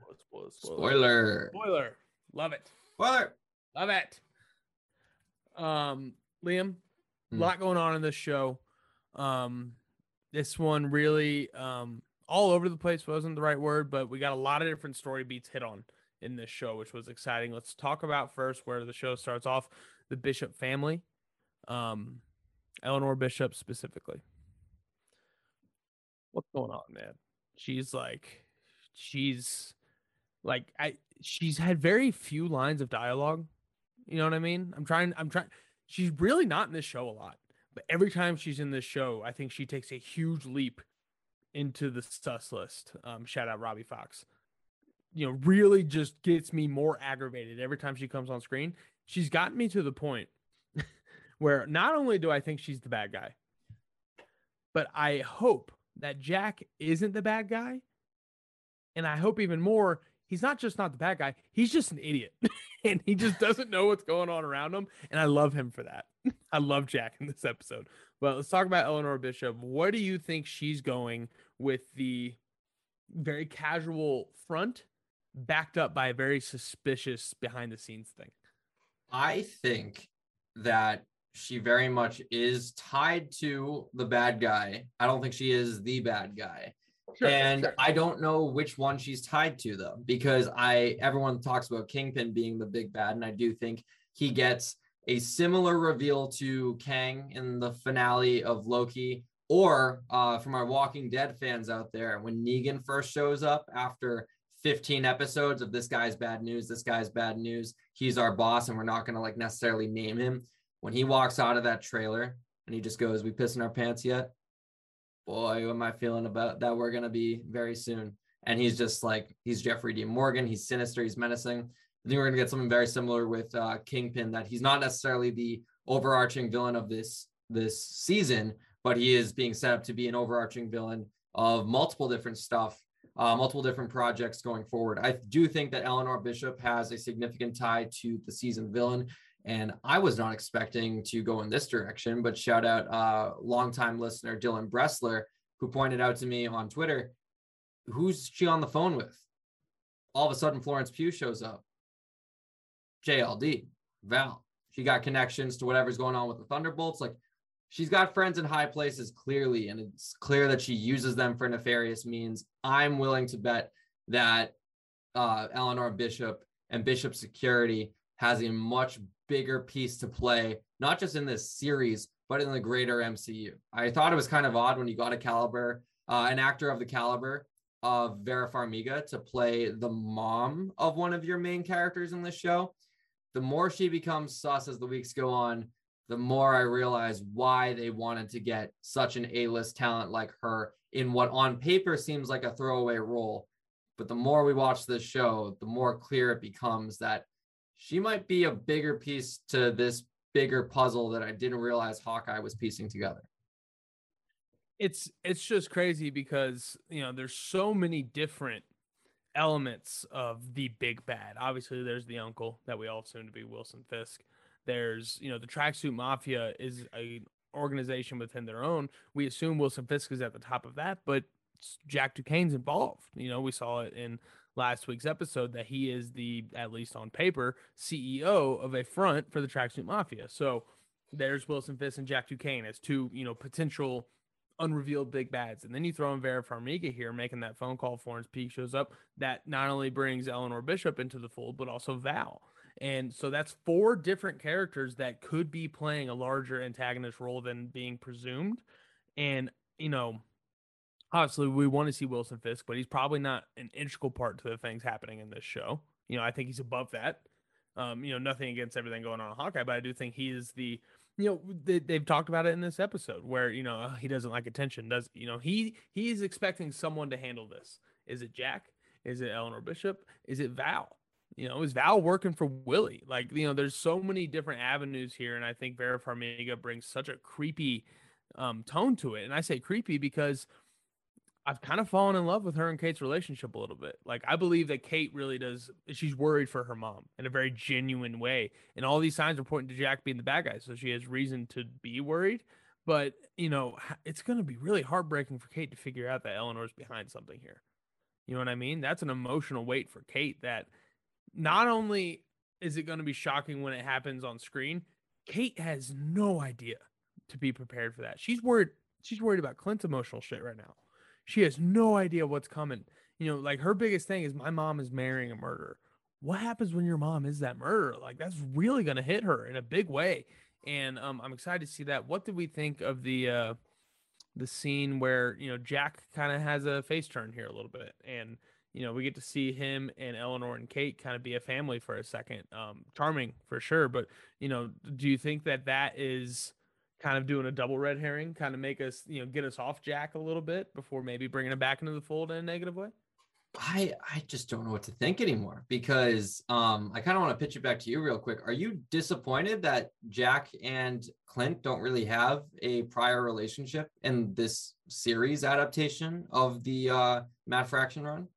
spoiler, spoiler, spoiler. Love it. Spoiler. Love it. Um, Liam, a lot going on in this show. Um, this one really um all over the place wasn't the right word, but we got a lot of different story beats hit on in this show, which was exciting. Let's talk about first where the show starts off the Bishop family, um, Eleanor Bishop specifically. What's going on, man? She's like, she's like, I, she's had very few lines of dialogue. You know what I mean? I'm trying, I'm trying, she's really not in this show a lot, but every time she's in this show, I think she takes a huge leap into the sus list. Um, shout out Robbie Fox. You know, really just gets me more aggravated every time she comes on screen. She's gotten me to the point where not only do I think she's the bad guy, but I hope that Jack isn't the bad guy. And I hope even more, he's not just not the bad guy, he's just an idiot. and he just doesn't know what's going on around him. And I love him for that. I love Jack in this episode. But let's talk about Eleanor Bishop. What do you think she's going with the very casual front backed up by a very suspicious behind the scenes thing? I think that she very much is tied to the bad guy. I don't think she is the bad guy. Sure, and sure. I don't know which one she's tied to though, because I everyone talks about Kingpin being the big bad, and I do think he gets a similar reveal to Kang in the finale of Loki, or uh, from our Walking Dead fans out there, when Negan first shows up after 15 episodes of this guy's bad news, this guy's bad news, he's our boss, and we're not gonna like necessarily name him. When he walks out of that trailer and he just goes, "We pissing our pants yet?" Boy, what am I feeling about that? We're gonna be very soon. And he's just like he's Jeffrey D. Morgan. He's sinister. He's menacing. I think we're gonna get something very similar with uh, Kingpin. That he's not necessarily the overarching villain of this this season, but he is being set up to be an overarching villain of multiple different stuff, uh, multiple different projects going forward. I do think that Eleanor Bishop has a significant tie to the season villain. And I was not expecting to go in this direction, but shout out uh, longtime listener Dylan Bressler, who pointed out to me on Twitter, who's she on the phone with? All of a sudden, Florence Pugh shows up. JLD, Val. She got connections to whatever's going on with the Thunderbolts. Like she's got friends in high places clearly, and it's clear that she uses them for nefarious means. I'm willing to bet that uh, Eleanor Bishop and Bishop Security has a much bigger piece to play, not just in this series, but in the greater MCU. I thought it was kind of odd when you got a caliber, uh, an actor of the caliber of Vera Farmiga to play the mom of one of your main characters in this show the more she becomes sus as the weeks go on, the more I realize why they wanted to get such an A-list talent like her in what on paper seems like a throwaway role. But the more we watch this show, the more clear it becomes that she might be a bigger piece to this bigger puzzle that I didn't realize Hawkeye was piecing together. It's it's just crazy because you know there's so many different elements of the big bad. Obviously, there's the uncle that we all assume to be Wilson Fisk. There's, you know, the tracksuit mafia is a organization within their own. We assume Wilson Fisk is at the top of that, but Jack Duquesne's involved. You know, we saw it in last week's episode that he is the, at least on paper, CEO of a front for the tracksuit mafia. So there's Wilson Fisk and Jack Duquesne as two, you know, potential unrevealed big bads. And then you throw in Vera Farmiga here, making that phone call. Florence Pugh shows up. That not only brings Eleanor Bishop into the fold, but also Val. And so that's four different characters that could be playing a larger antagonist role than being presumed. And, you know, obviously we want to see Wilson Fisk, but he's probably not an integral part to the things happening in this show. You know, I think he's above that. Um, you know, nothing against everything going on in Hawkeye, but I do think he is the you know they, they've talked about it in this episode where you know he doesn't like attention does you know he he's expecting someone to handle this. Is it jack? Is it eleanor bishop? Is it val? You know is val working for willie? Like you know there's so many different avenues here and i think vera farmiga brings such a creepy um, tone to it. And i say creepy because I've kind of fallen in love with her and Kate's relationship a little bit. Like I believe that Kate really does she's worried for her mom in a very genuine way. And all these signs are pointing to Jack being the bad guy, so she has reason to be worried. But, you know, it's going to be really heartbreaking for Kate to figure out that Eleanor's behind something here. You know what I mean? That's an emotional weight for Kate that not only is it going to be shocking when it happens on screen, Kate has no idea to be prepared for that. She's worried she's worried about Clint's emotional shit right now she has no idea what's coming. You know, like her biggest thing is my mom is marrying a murderer. What happens when your mom is that murderer? Like that's really gonna hit her in a big way. And um, I'm excited to see that. What did we think of the uh, the scene where you know Jack kind of has a face turn here a little bit, and you know we get to see him and Eleanor and Kate kind of be a family for a second. Um, charming for sure, but you know, do you think that that is kind of doing a double red herring, kind of make us, you know, get us off Jack a little bit before maybe bringing him back into the fold in a negative way? I I just don't know what to think anymore because um I kind of want to pitch it back to you real quick. Are you disappointed that Jack and Clint don't really have a prior relationship in this series adaptation of the uh Matt Fraction run?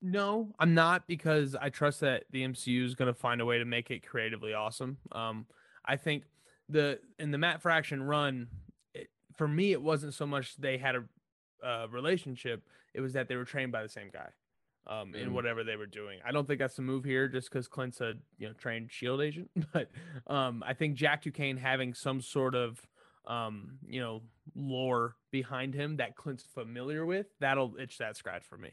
No, I'm not because I trust that the MCU is going to find a way to make it creatively awesome. Um I think the in the Matt Fraction run, it, for me, it wasn't so much they had a uh, relationship; it was that they were trained by the same guy um, mm. in whatever they were doing. I don't think that's the move here, just because Clint's a you know trained Shield agent. But um, I think Jack Duquesne having some sort of um, you know lore behind him that Clint's familiar with, that'll itch that scratch for me.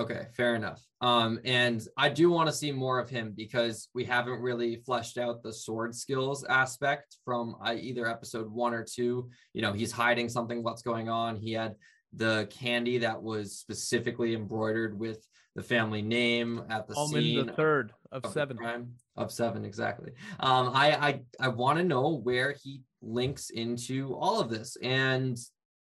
Okay, fair enough. Um, and I do want to see more of him because we haven't really fleshed out the sword skills aspect from uh, either episode one or two. You know, he's hiding something, what's going on. He had the candy that was specifically embroidered with the family name at the Almond scene. the third of, of seven. Crime, of seven, exactly. Um, I I I want to know where he links into all of this. And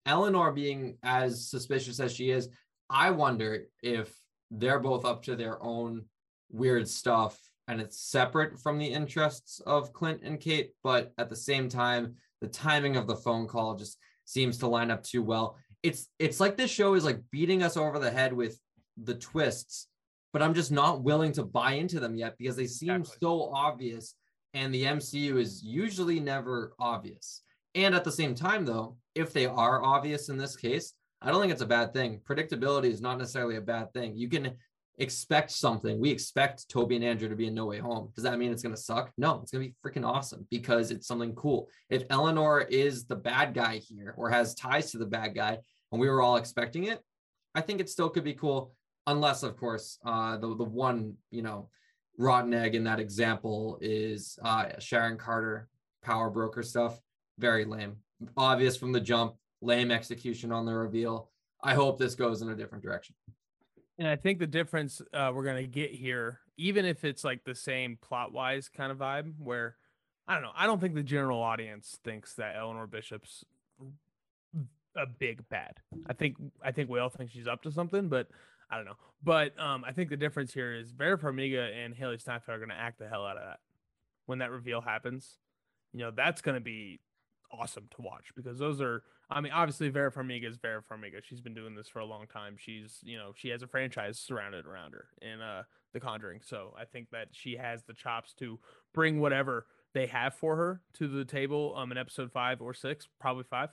Eleanor being as suspicious as she is, I wonder if they're both up to their own weird stuff and it's separate from the interests of Clint and Kate, but at the same time, the timing of the phone call just seems to line up too well. It's it's like this show is like beating us over the head with the twists, but I'm just not willing to buy into them yet because they seem exactly. so obvious and the MCU is usually never obvious. And at the same time though, if they are obvious in this case, I don't think it's a bad thing. Predictability is not necessarily a bad thing. You can expect something. We expect Tobey and Andrew to be in No Way Home. Does that mean it's going to suck? No, it's going to be freaking awesome because it's something cool. If Eleanor is the bad guy here or has ties to the bad guy and we were all expecting it, I think it still could be cool. Unless, of course, uh, the, the one, you know, rotten egg in that example is uh, Sharon Carter power broker stuff. Very lame. Obvious from the jump lame execution on the reveal. I hope this goes in a different direction. And I think the difference uh, we're gonna get here, even if it's like the same plot wise kind of vibe, where I don't know, I don't think the general audience thinks that Eleanor Bishop's a big bad. I think I think we all think she's up to something, but I don't know. But um, I think the difference here is Vera Farmiga and Hailee Steinfeld are gonna act the hell out of that when that reveal happens. You know, that's gonna be awesome to watch because those are I mean obviously Vera Farmiga is Vera Farmiga. She's been doing this for a long time. She's, you know, she has a franchise surrounded around her in uh The Conjuring. So I think that she has the chops to bring whatever they have for her to the table um in episode 5 or 6, probably 5.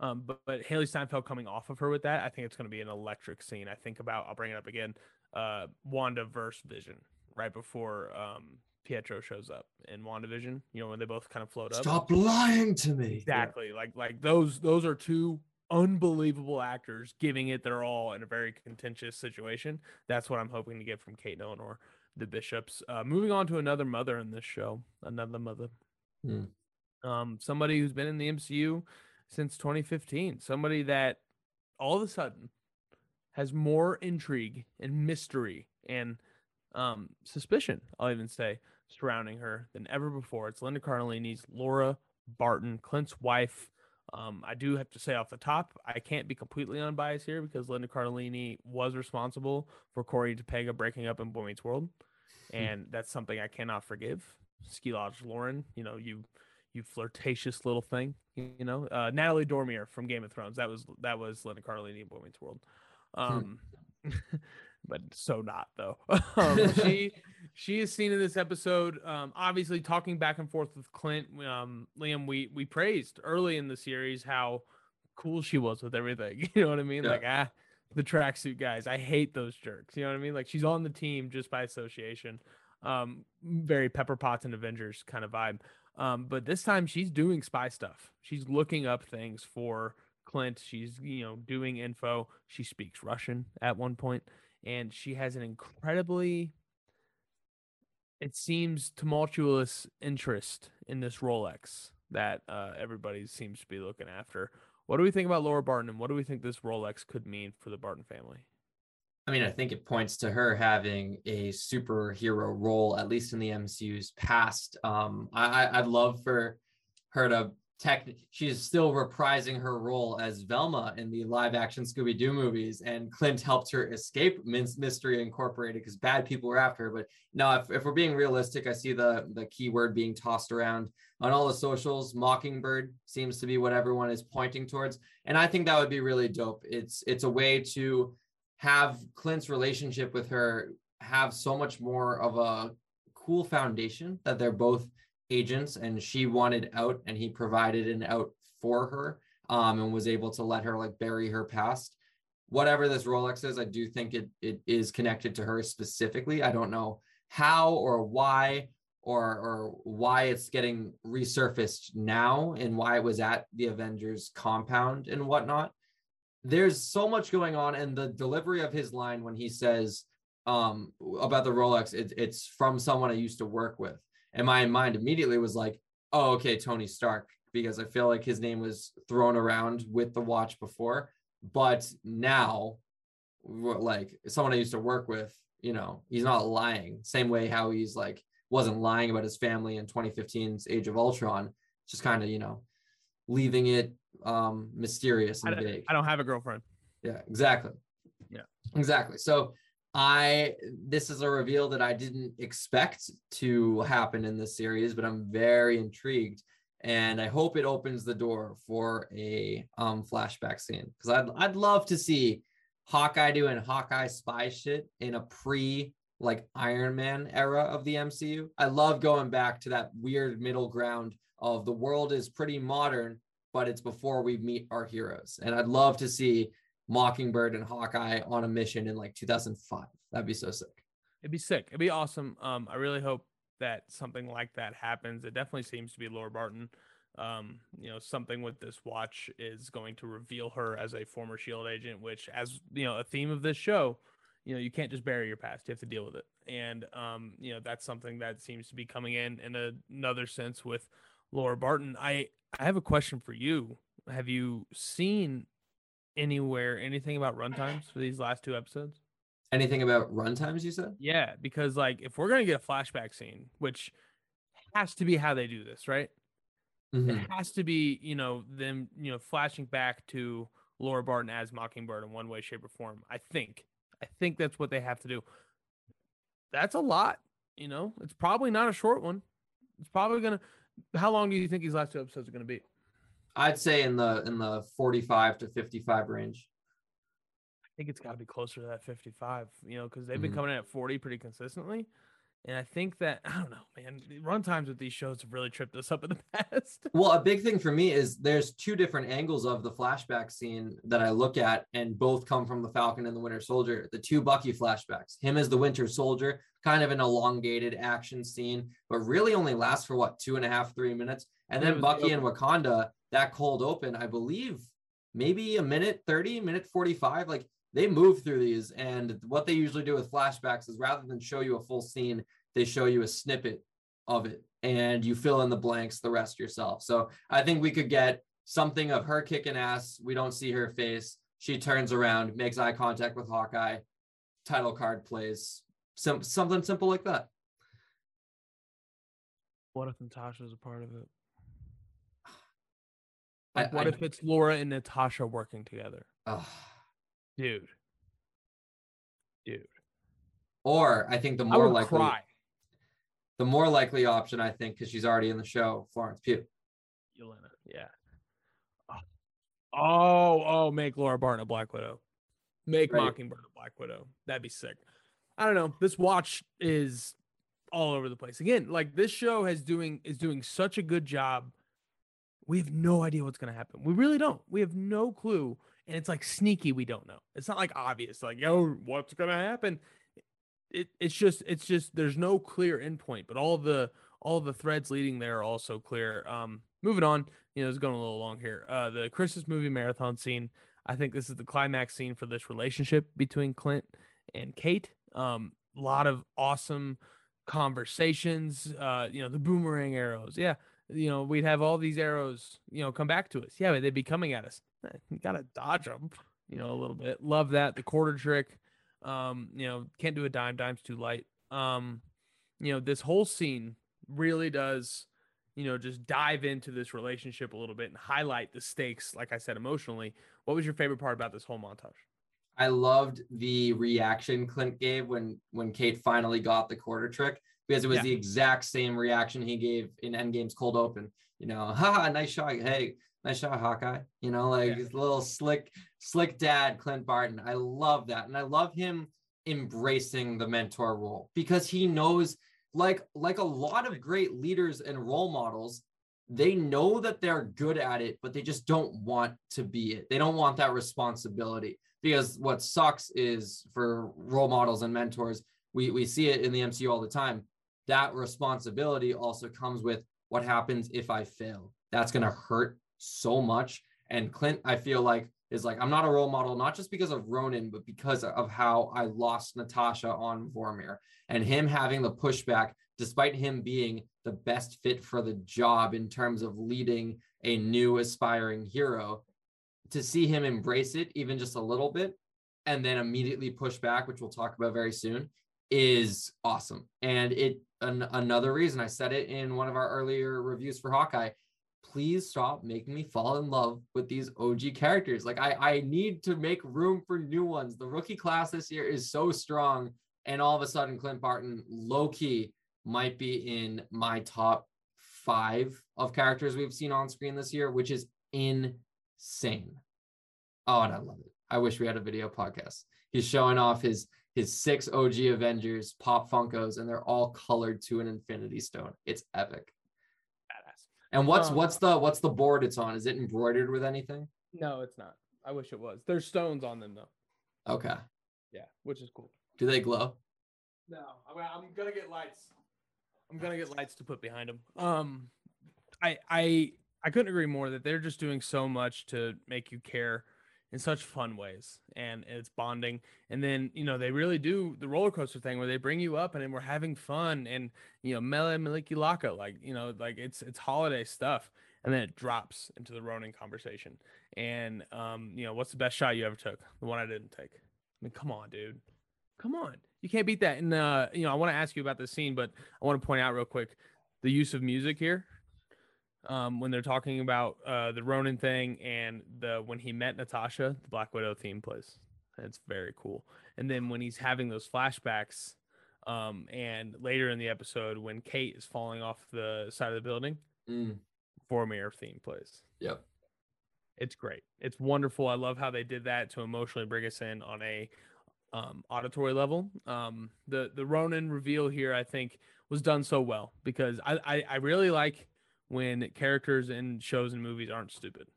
Um but, but Hailee Steinfeld coming off of her with that, I think it's going to be an electric scene. I think about I'll bring it up again uh Wanda verse Vision right before um Pietro shows up in WandaVision, you know, when they both kind of float up. Stop lying to me. Exactly. Yeah. Like like those those are two unbelievable actors giving it their all in a very contentious situation. That's what I'm hoping to get from Kate and Eleanor, the bishops. Uh, moving on to another mother in this show, another mother. Hmm. Um, somebody who's been in the MCU since 2015, somebody that all of a sudden has more intrigue and mystery and um, suspicion, I'll even say, surrounding her than ever before. It's Linda Cardellini's Laura Barton, Clint's wife. Um, I do have to say off the top, I can't be completely unbiased here because Linda Cardellini was responsible for Cory Topanga breaking up in Boy Meets World, Hmm. and that's something I cannot forgive. Ski Lodge Lauren, you know you you flirtatious little thing, you know. Uh, Natalie Dormer from Game of Thrones, that was that was Linda Cardellini in Boy Meets World. Um, but so not though. um, she she is seen in this episode. Um, obviously talking back and forth with Clint. Um, Liam, we we praised early in the series how cool she was with everything. You know what I mean? Yeah. Like ah, the tracksuit guys. I hate those jerks. You know what I mean? Like she's on the team just by association. Um, very Pepper Potts and Avengers kind of vibe. Um, but this time she's doing spy stuff. She's looking up things for Clint. She's you know doing info. She speaks Russian at one point, and she has an incredibly, it seems tumultuous interest in this Rolex that uh, everybody seems to be looking after. What do we think about Laura Barton, and what do we think this Rolex could mean for the Barton family? I mean, I think it points to her having a superhero role, at least in the MCU's past. Um, I, I'd love for her to tech. She's still reprising her role as Velma in the live-action Scooby-Doo movies, and Clint helped her escape Mystery Incorporated because bad people were after her. But no, if, if we're being realistic, I see the the keyword being tossed around on all the socials. Mockingbird seems to be what everyone is pointing towards, and I think that would be really dope. It's it's a way to have Clint's relationship with her have so much more of a cool foundation that they're both agents and she wanted out and he provided an out for her um, and was able to let her like bury her past. Whatever this Rolex is, I do think it it is connected to her specifically. I don't know how or why or or why it's getting resurfaced now and why it was at the Avengers compound and whatnot there's so much going on and the delivery of his line when he says um about the rolex it, it's from someone i used to work with and my mind immediately was like oh okay tony stark because i feel like his name was thrown around with the watch before but now like someone i used to work with you know he's not lying same way how he's like wasn't lying about his family in 2015's age of ultron just kind of you know leaving it um mysterious and don't, vague I don't have a girlfriend. yeah, exactly. Yeah. Exactly. So I this is a reveal that I didn't expect to happen in this series, but I'm very intrigued and I hope it opens the door for a um flashback scene because I'd I'd love to see Hawkeye doing Hawkeye spy shit in a pre like Iron Man era of the MCU. I love going back to that weird middle ground of the world is pretty modern, but it's before we meet our heroes. And I'd love to see Mockingbird and Hawkeye on a mission in like 2005. That'd be so sick. It'd be sick. It'd be awesome. Um, I really hope that something like that happens. It definitely seems to be Laura Barton. Um, you know, something with this watch is going to reveal her as a former Shield agent, which, as you know, a theme of this show, you know, you can't just bury your past; you have to deal with it. And um, you know, that's something that seems to be coming in in a, another sense with Laura Barton. I I have a question for you. Have you seen anywhere anything about runtimes for these last two episodes? Anything about runtimes you said? Yeah, because like if we're gonna get a flashback scene, which has to be how they do this, right? Mhm. It has to be, you know, them, you know, flashing back to Laura Barton as Mockingbird in one way, shape, or form. I think. I think that's what they have to do. That's a lot, you know. It's probably not a short one. It's probably gonna. How long do you think these last two episodes are gonna be? I'd say in the in the 45 to 55 range. I think it's got to be closer to that 55, you know, because they've been Mhm. coming in at 40 pretty consistently. And I think that, I don't know, man, run times with these shows have really tripped us up in the past. Well, a big thing for me is there's two different angles of the flashback scene that I look at, and both come from the Falcon and the Winter Soldier. The two Bucky flashbacks, him as the Winter Soldier, kind of an elongated action scene, but really only lasts for what two and a half, three minutes. And then Bucky and Wakanda, that cold open, I believe, maybe a minute 30, minute 45. Like they move through these, and what they usually do with flashbacks is rather than show you a full scene, they show you a snippet of it and you fill in the blanks the rest yourself. So I think we could get something of her kicking ass. We don't see her face. She turns around, makes eye contact with Hawkeye, title card plays, Sim- something simple like that. What if Natasha Natasha's a part of it? Like, I- what I- if it's Laura and Natasha working together, Ugh. dude? Dude, Or I think the more likely cry. the more likely option, I think, because she's already in the show, Florence Pugh. Yelena, yeah. Oh, oh, make Laura Barton a Black Widow. Make Right. Mockingbird a Black Widow. That'd be sick. I don't know. This watch is all over the place. Again, like this show has doing is doing such a good job. We have no idea what's gonna happen. We really don't. We have no clue. And it's like sneaky, we don't know. It's not like obvious, like, yo, what's gonna happen? It it's just it's just there's no clear endpoint, but all the all the threads leading there are also clear. Um moving on, you know, it's going a little long here. Uh the Christmas movie marathon scene. I think this is the climax scene for this relationship between Clint and Kate. Um, a lot of awesome conversations. Uh, you know, the boomerang arrows. Yeah, you know, we'd have all these arrows, you know, come back to us. Yeah, but they'd be coming at us. You gotta dodge them, you know, a little bit. Love that. The quarter trick. Um, you know, can't do a dime. Dime's too light. Um, you know, this whole scene really does, you know, just dive into this relationship a little bit and highlight the stakes. Like I said, emotionally. What was your favorite part about this whole montage? I loved the reaction Clint gave when when Kate finally got the quarter trick because it was Yeah. the exact same reaction he gave in Endgame's cold open. You know, haha, nice shot. Hey, nice shot, Hawkeye. You know, like Yeah. his little slick, slick dad, Clint Barton. I love that. And I love him embracing the mentor role because he knows, like, like a lot of great leaders and role models, they know that they're good at it, but they just don't want to be it. They don't want that responsibility because what sucks is for role models and mentors, we, we see it in the MCU all the time. That responsibility also comes with what happens if I fail. That's going to hurt so much. And Clint, I feel like, is like, I'm not a role model, not just because of Ronin, but because of how I lost Natasha on Vormir and him having the pushback, despite him being the best fit for the job in terms of leading a new aspiring hero to see him embrace it even just a little bit and then immediately push back which we'll talk about very soon is awesome. And it an, another reason i said it in one of our earlier reviews for hawkeye please stop making me fall in love with these og characters. Like i i need to make room for new ones. The rookie class this year is so strong. And all of a sudden clint barton low key might be in my top five of characters we've seen on screen this year which is insane. Oh, and I love it. I wish we had a video podcast. He's showing off his his six OG Avengers pop Funkos, and they're all colored to an Infinity Stone. It's epic. Badass. And what's Um, what's the what's the board it's on? Is it embroidered with anything? No, it's not. I wish it was. There's stones on them though. Okay. Yeah, which is cool. Do they glow? No, I'm, I'm gonna get lights. I'm gonna get lights to put behind them. Um, I I I couldn't agree more that they're just doing so much to make you care in such fun ways, and it's bonding. And then you know they really do the roller coaster thing where they bring you up, and then we're having fun, and you know Mele Kalikimaka, like you know like it's it's holiday stuff, and then it drops into the Ronin conversation. And um, you know what's the best shot you ever took? The one I didn't take. I mean, come on, dude. Come on. You can't beat that. And uh, you know, I want to ask you about this scene, but I want to point out real quick the use of music here. Um, when they're talking about uh the Ronin thing and the when he met Natasha, the Black Widow theme plays. It's very cool. And then when he's having those flashbacks, um, and later in the episode when Kate is falling off the side of the building, Mm, Vormir theme plays. yep. It's great. It's wonderful. I love how they did that to emotionally bring us in on a um, auditory level. Um, the the Ronin reveal here, I think, was done so well because I, I I really like when characters in shows and movies aren't stupid.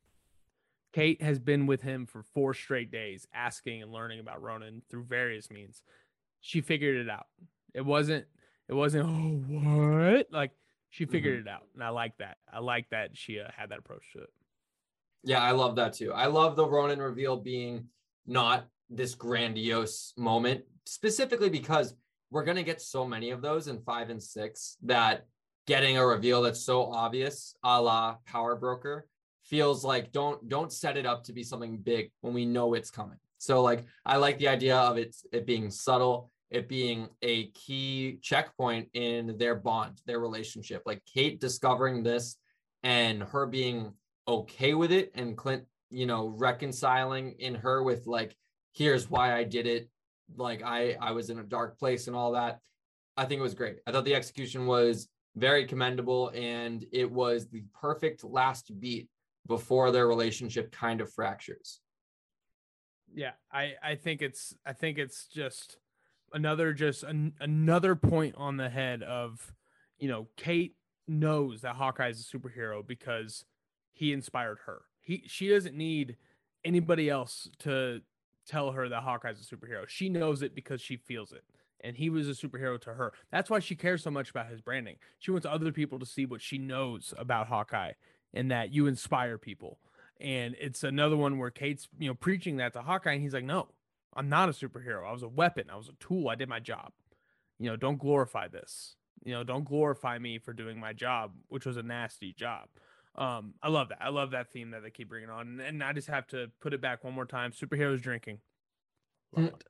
Kate has been with him for four straight days, asking and learning about Ronin through various means. She figured it out. It wasn't. It wasn't. Oh, what? Like she figured it out, and I like that. I like that she uh, had that approach to it. Yeah, I love that too. I love the Ronin reveal being not this grandiose moment, specifically because we're going to get so many of those in five and six that getting a reveal that's so obvious, a la Power Broker, feels like don't don't set it up to be something big when we know it's coming. So like I like the idea of it it being subtle, it being a key checkpoint in their bond, their relationship. Like Kate discovering this and her being okay with it and Clint, you know, reconciling in her with like, here's why I did it. Like I I was in a dark place and all that. I think it was great. I thought the execution was very commendable and it was the perfect last beat before their relationship kind of fractures. Yeah, I I think it's I think it's just another just an, another point on the head of you know Kate knows that Hawkeye is a superhero because he inspired her. He she doesn't need anybody else to tell her that Hawkeye's a superhero. She knows it because she feels it. And he was a superhero to her. That's why she cares so much about his branding. She wants other people to see what she knows about Hawkeye and that you inspire people. And it's another one where Kate's, you know, preaching that to Hawkeye and he's like, "No, I'm not a superhero. I was a weapon. I was a tool. I did my job. You know, don't glorify this. You know, don't glorify me for doing my job, which was a nasty job. Um, I love that. I love that theme that they keep bringing on. And, and I just have to put it back one more time. Superheroes drinking. Love Mm. it.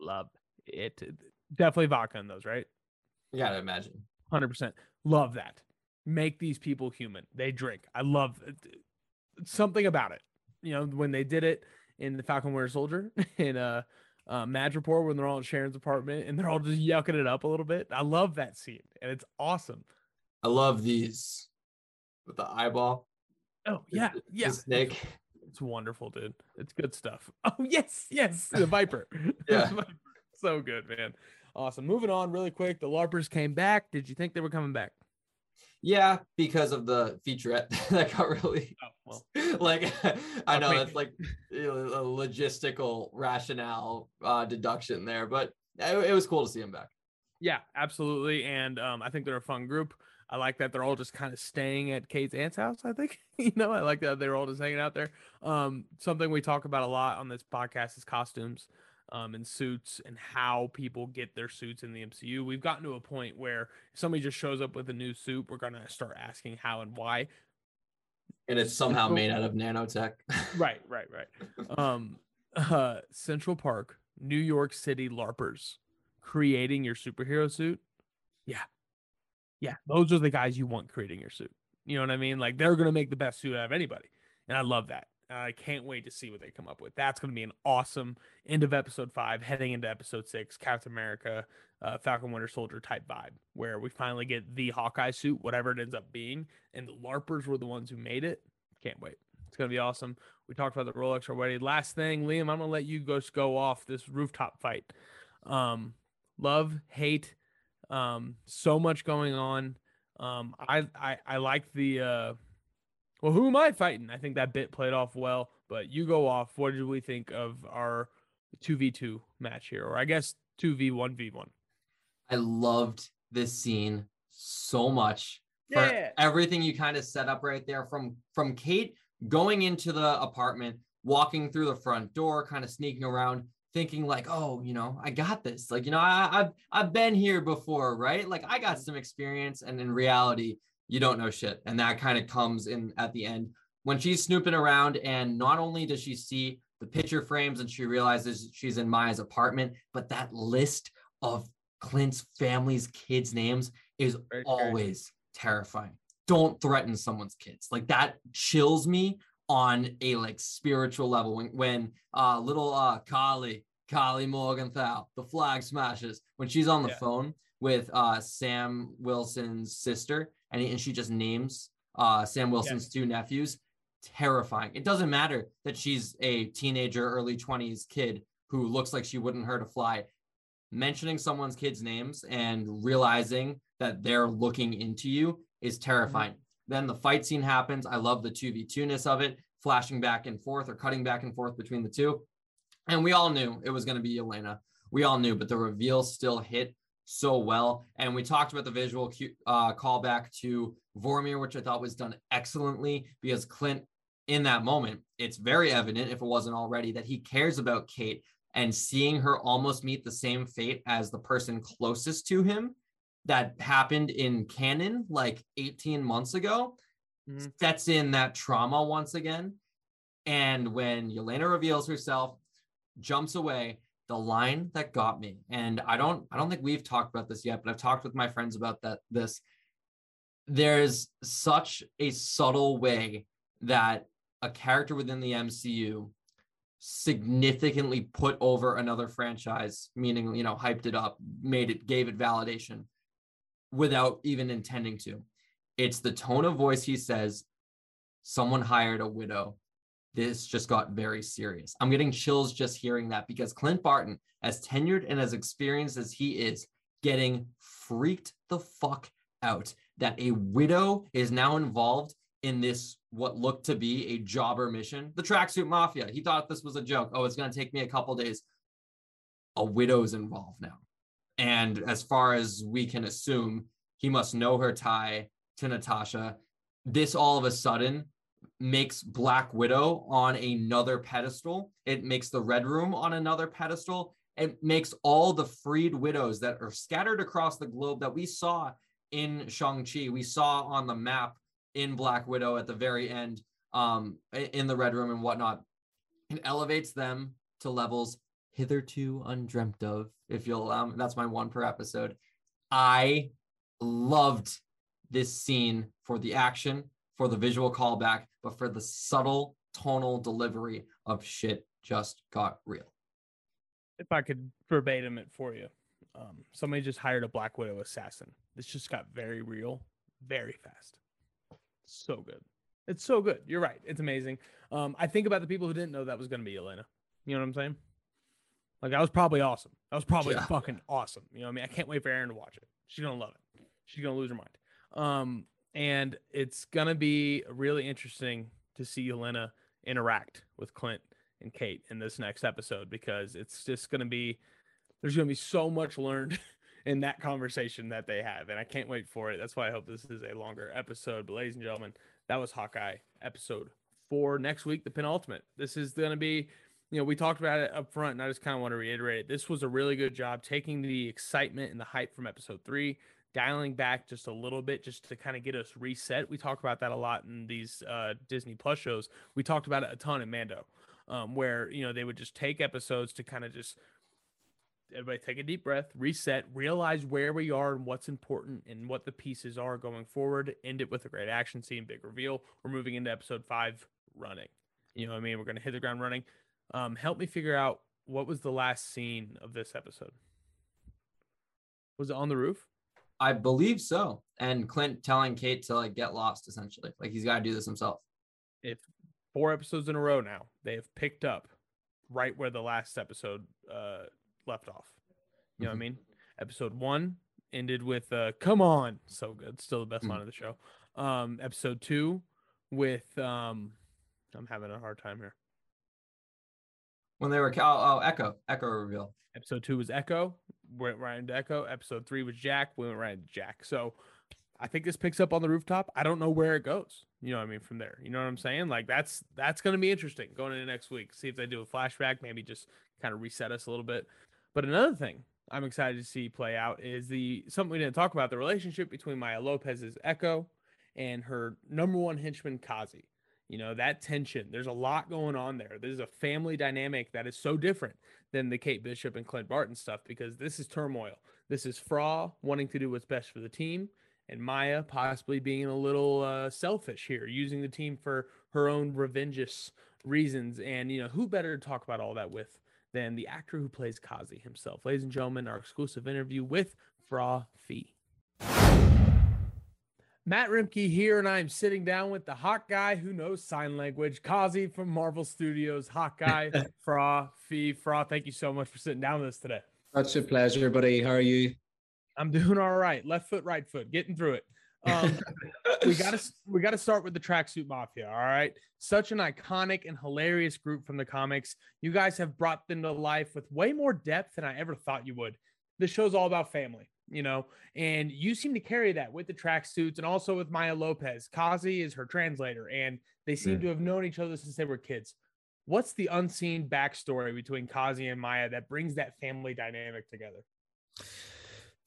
Love it. Definitely vodka in those, right? You gotta imagine. 100%. Love that. Make these people human. They drink. I love it. something about it. You know, when they did it in the Falcon Winter Soldier in uh, uh Madripoor when they're all in Sharon's apartment and they're all just yucking it up a little bit. I love that scene and it's awesome. I love these with the eyeball. Oh the- yeah, the yeah. snake. It's wonderful, dude. It's good stuff. Oh yes, yes, the Viper. Yeah. The Viper. so good, man. Awesome. Moving on really quick. The LARPers came back. Did you think they were coming back? Yeah, because of the featurette that got really Oh well. like I know that's like a logistical rationale uh deduction there, but it, it was cool to see him back. Yeah, absolutely. And um, I think they're a fun group. I like that they're all just kind of staying at Kate's aunt's house. I think you know, I like that they're all just hanging out there. Um, something we talk about a lot on this podcast is costumes, um, and suits and how people get their suits in the MCU. We've gotten to a point where if somebody just shows up with a new suit, we're gonna start asking how and why. And it's somehow made out of nanotech. Right, right, right. um, uh, Central Park, New York City LARPers creating your superhero suit. Yeah. Yeah. Those are the guys you want creating your suit. You know what I mean? Like they're going to make the best suit out of anybody. And I love that. I can't wait to see what they come up with. That's going to be an awesome end of episode five, heading into episode six, Captain America, uh, Falcon Winter Soldier type vibe, where we finally get the Hawkeye suit, whatever it ends up being. And the LARPers were the ones who made it. Can't wait. It's going to be awesome. We talked about the Rolex already. Last thing, Liam, I'm going to let you go, go off this rooftop fight. Um, love, hate, um, so much going on. Um, I, I, I like the, uh, well, who am I fighting? I think that bit played off well, but you go off. What did we think of our 2v2 match here? Or I guess 2v1v1. I loved this scene so much for Yeah. everything you kind of set up right there from from Kate going into the apartment, walking through the front door, kind of sneaking around, thinking like, oh, you know, I got this. Like, you know, I, I've I've been here before, right? Like, I got mm. some experience, and in reality, you don't know shit, and that kind of comes in at the end when she's snooping around, and not only does she see the picture frames and she realizes she's in Maya's apartment, but that list of Clint's family's kids' names is scary. always terrifying. Don't threaten someone's kids. Like that chills me on a like spiritual level. When when uh little uh Karli, Karli Morgenthau, the flag smashes, when she's on the Yeah. phone with uh Sam Wilson's sister and, and she just names uh Sam Wilson's two nephews, terrifying. It doesn't matter that she's a teenager, early 20s kid who looks like she wouldn't hurt a fly mentioning someone's kids' names and realizing that they're looking into you is terrifying. Then the fight scene happens. I love the 2v2ness of it, flashing back and forth or cutting back and forth between the two. And we all knew it was going to be Yelena. We all knew, but the reveal still hit so well. And we talked about the visual uh, callback to Vormir, which I thought was done excellently because Clint, in that moment, it's very evident, if it wasn't already, that he cares about Kate and seeing her almost meet the same fate as the person closest to him that happened in canon like 18 months ago Mhm. sets in that trauma once again and when Yelena reveals herself jumps away the line that got me and i don't i don't think we've talked about this yet but i've talked with my friends about that this there's such a subtle way that a character within the MCU significantly put over another franchise, meaning, you know, hyped it up, made it, gave it validation without even intending to. It's the tone of voice he says, someone hired a widow. This just got very serious. I'm getting chills just hearing that because Clint Barton, as tenured and as experienced as he is, getting freaked the fuck out that a widow is now involved in this what looked to be a jobber mission. The tracksuit mafia. He thought this was a joke. Oh, it's going to take me a couple days. A widow's involved now. And as far as we can assume, he must know her tie to Natasha. This all of a sudden makes Black Widow on another pedestal. It makes the Red Room on another pedestal. It makes all the freed widows that are scattered across the globe that we saw in Shang-Chi, we saw on the map in Black Widow at the very end, um, in the Red Room and whatnot. It elevates them to levels hitherto undreamt of, if you'll allow me. That's my one per episode. I loved this scene for the action, for the visual callback, but for the subtle tonal delivery of shit just got real. If I could verbatim it for you, um, somebody just hired a Black Widow assassin. This just got very real, very fast. So good. It's so good. You're right. It's amazing. Um, I think about the people who didn't know that was going to be Yelena. You know what I'm saying? Like that was probably awesome. That was probably yeah. fucking awesome. You know what I mean? I can't wait for Aaron to watch it. She's gonna love it. She's gonna lose her mind. Um, and it's gonna be really interesting to see Yelena interact with Clint and Kate in this next episode because it's just gonna be there's gonna be so much learned in that conversation that they have, and I can't wait for it. That's why I hope this is a longer episode. But ladies and gentlemen, that was Hawkeye episode four. Next week, the penultimate. This is gonna be you know, we talked about it up front, and I just kind of want to reiterate it. This was a really good job taking the excitement and the hype from episode three, dialing back just a little bit, just to kind of get us reset. We talk about that a lot in these uh, Disney Plus shows. We talked about it a ton in Mando, um, where you know they would just take episodes to kind of just everybody take a deep breath, reset, realize where we are and what's important and what the pieces are going forward. End it with a great action scene, big reveal. We're moving into episode five, running. You know what I mean? We're going to hit the ground running. Um, help me figure out what was the last scene of this episode. Was it on the roof? I believe so. And Clint telling Kate to like get lost essentially. Like he's got to do this himself. If four episodes in a row now, they have picked up right where the last episode uh left off. You know mm-hmm. what I mm-hmm. mean? Episode 1 ended with uh come on, so good. Still the best mm-hmm. line of the show. Um episode 2 with um I'm having a hard time here when they were oh, oh Echo Echo reveal. Episode two was Echo. Went right into Echo. Episode three was Jack. We went right into Jack. So I think this picks up on the rooftop. I don't know where it goes. You know what I mean? From there, you know what I'm saying? Like that's that's gonna be interesting going into next week. See if they do a flashback, maybe just kind of reset us a little bit. But another thing I'm excited to see play out is the something we didn't talk about the relationship between Maya Lopez's Echo and her number one henchman Kazi. You know, that tension, there's a lot going on there. There's a family dynamic that is so different than the Kate Bishop and Clint Barton stuff because this is turmoil. This is Fra wanting to do what's best for the team and Maya possibly being a little uh, selfish here, using the team for her own revengeous reasons. And, you know, who better to talk about all that with than the actor who plays Kazi himself? Ladies and gentlemen, our exclusive interview with Fra Fee. Matt Roembke here, and I'm sitting down with the hot guy who knows sign language, Kazi from Marvel Studios. Hawkeye, Fra, Fee, Fra, Thank you so much for sitting down with us today. Such a pleasure, buddy. How are you? I'm doing all right. Left foot, right foot, getting through it. Um, we got to we got to start with the tracksuit mafia. All right, such an iconic and hilarious group from the comics. You guys have brought them to life with way more depth than I ever thought you would. This show's all about family you know, and you seem to carry that with the tracksuits and also with Maya Lopez. Kazi is her translator, and they seem yeah. to have known each other since they were kids. What's the unseen backstory between Kazi and Maya that brings that family dynamic together?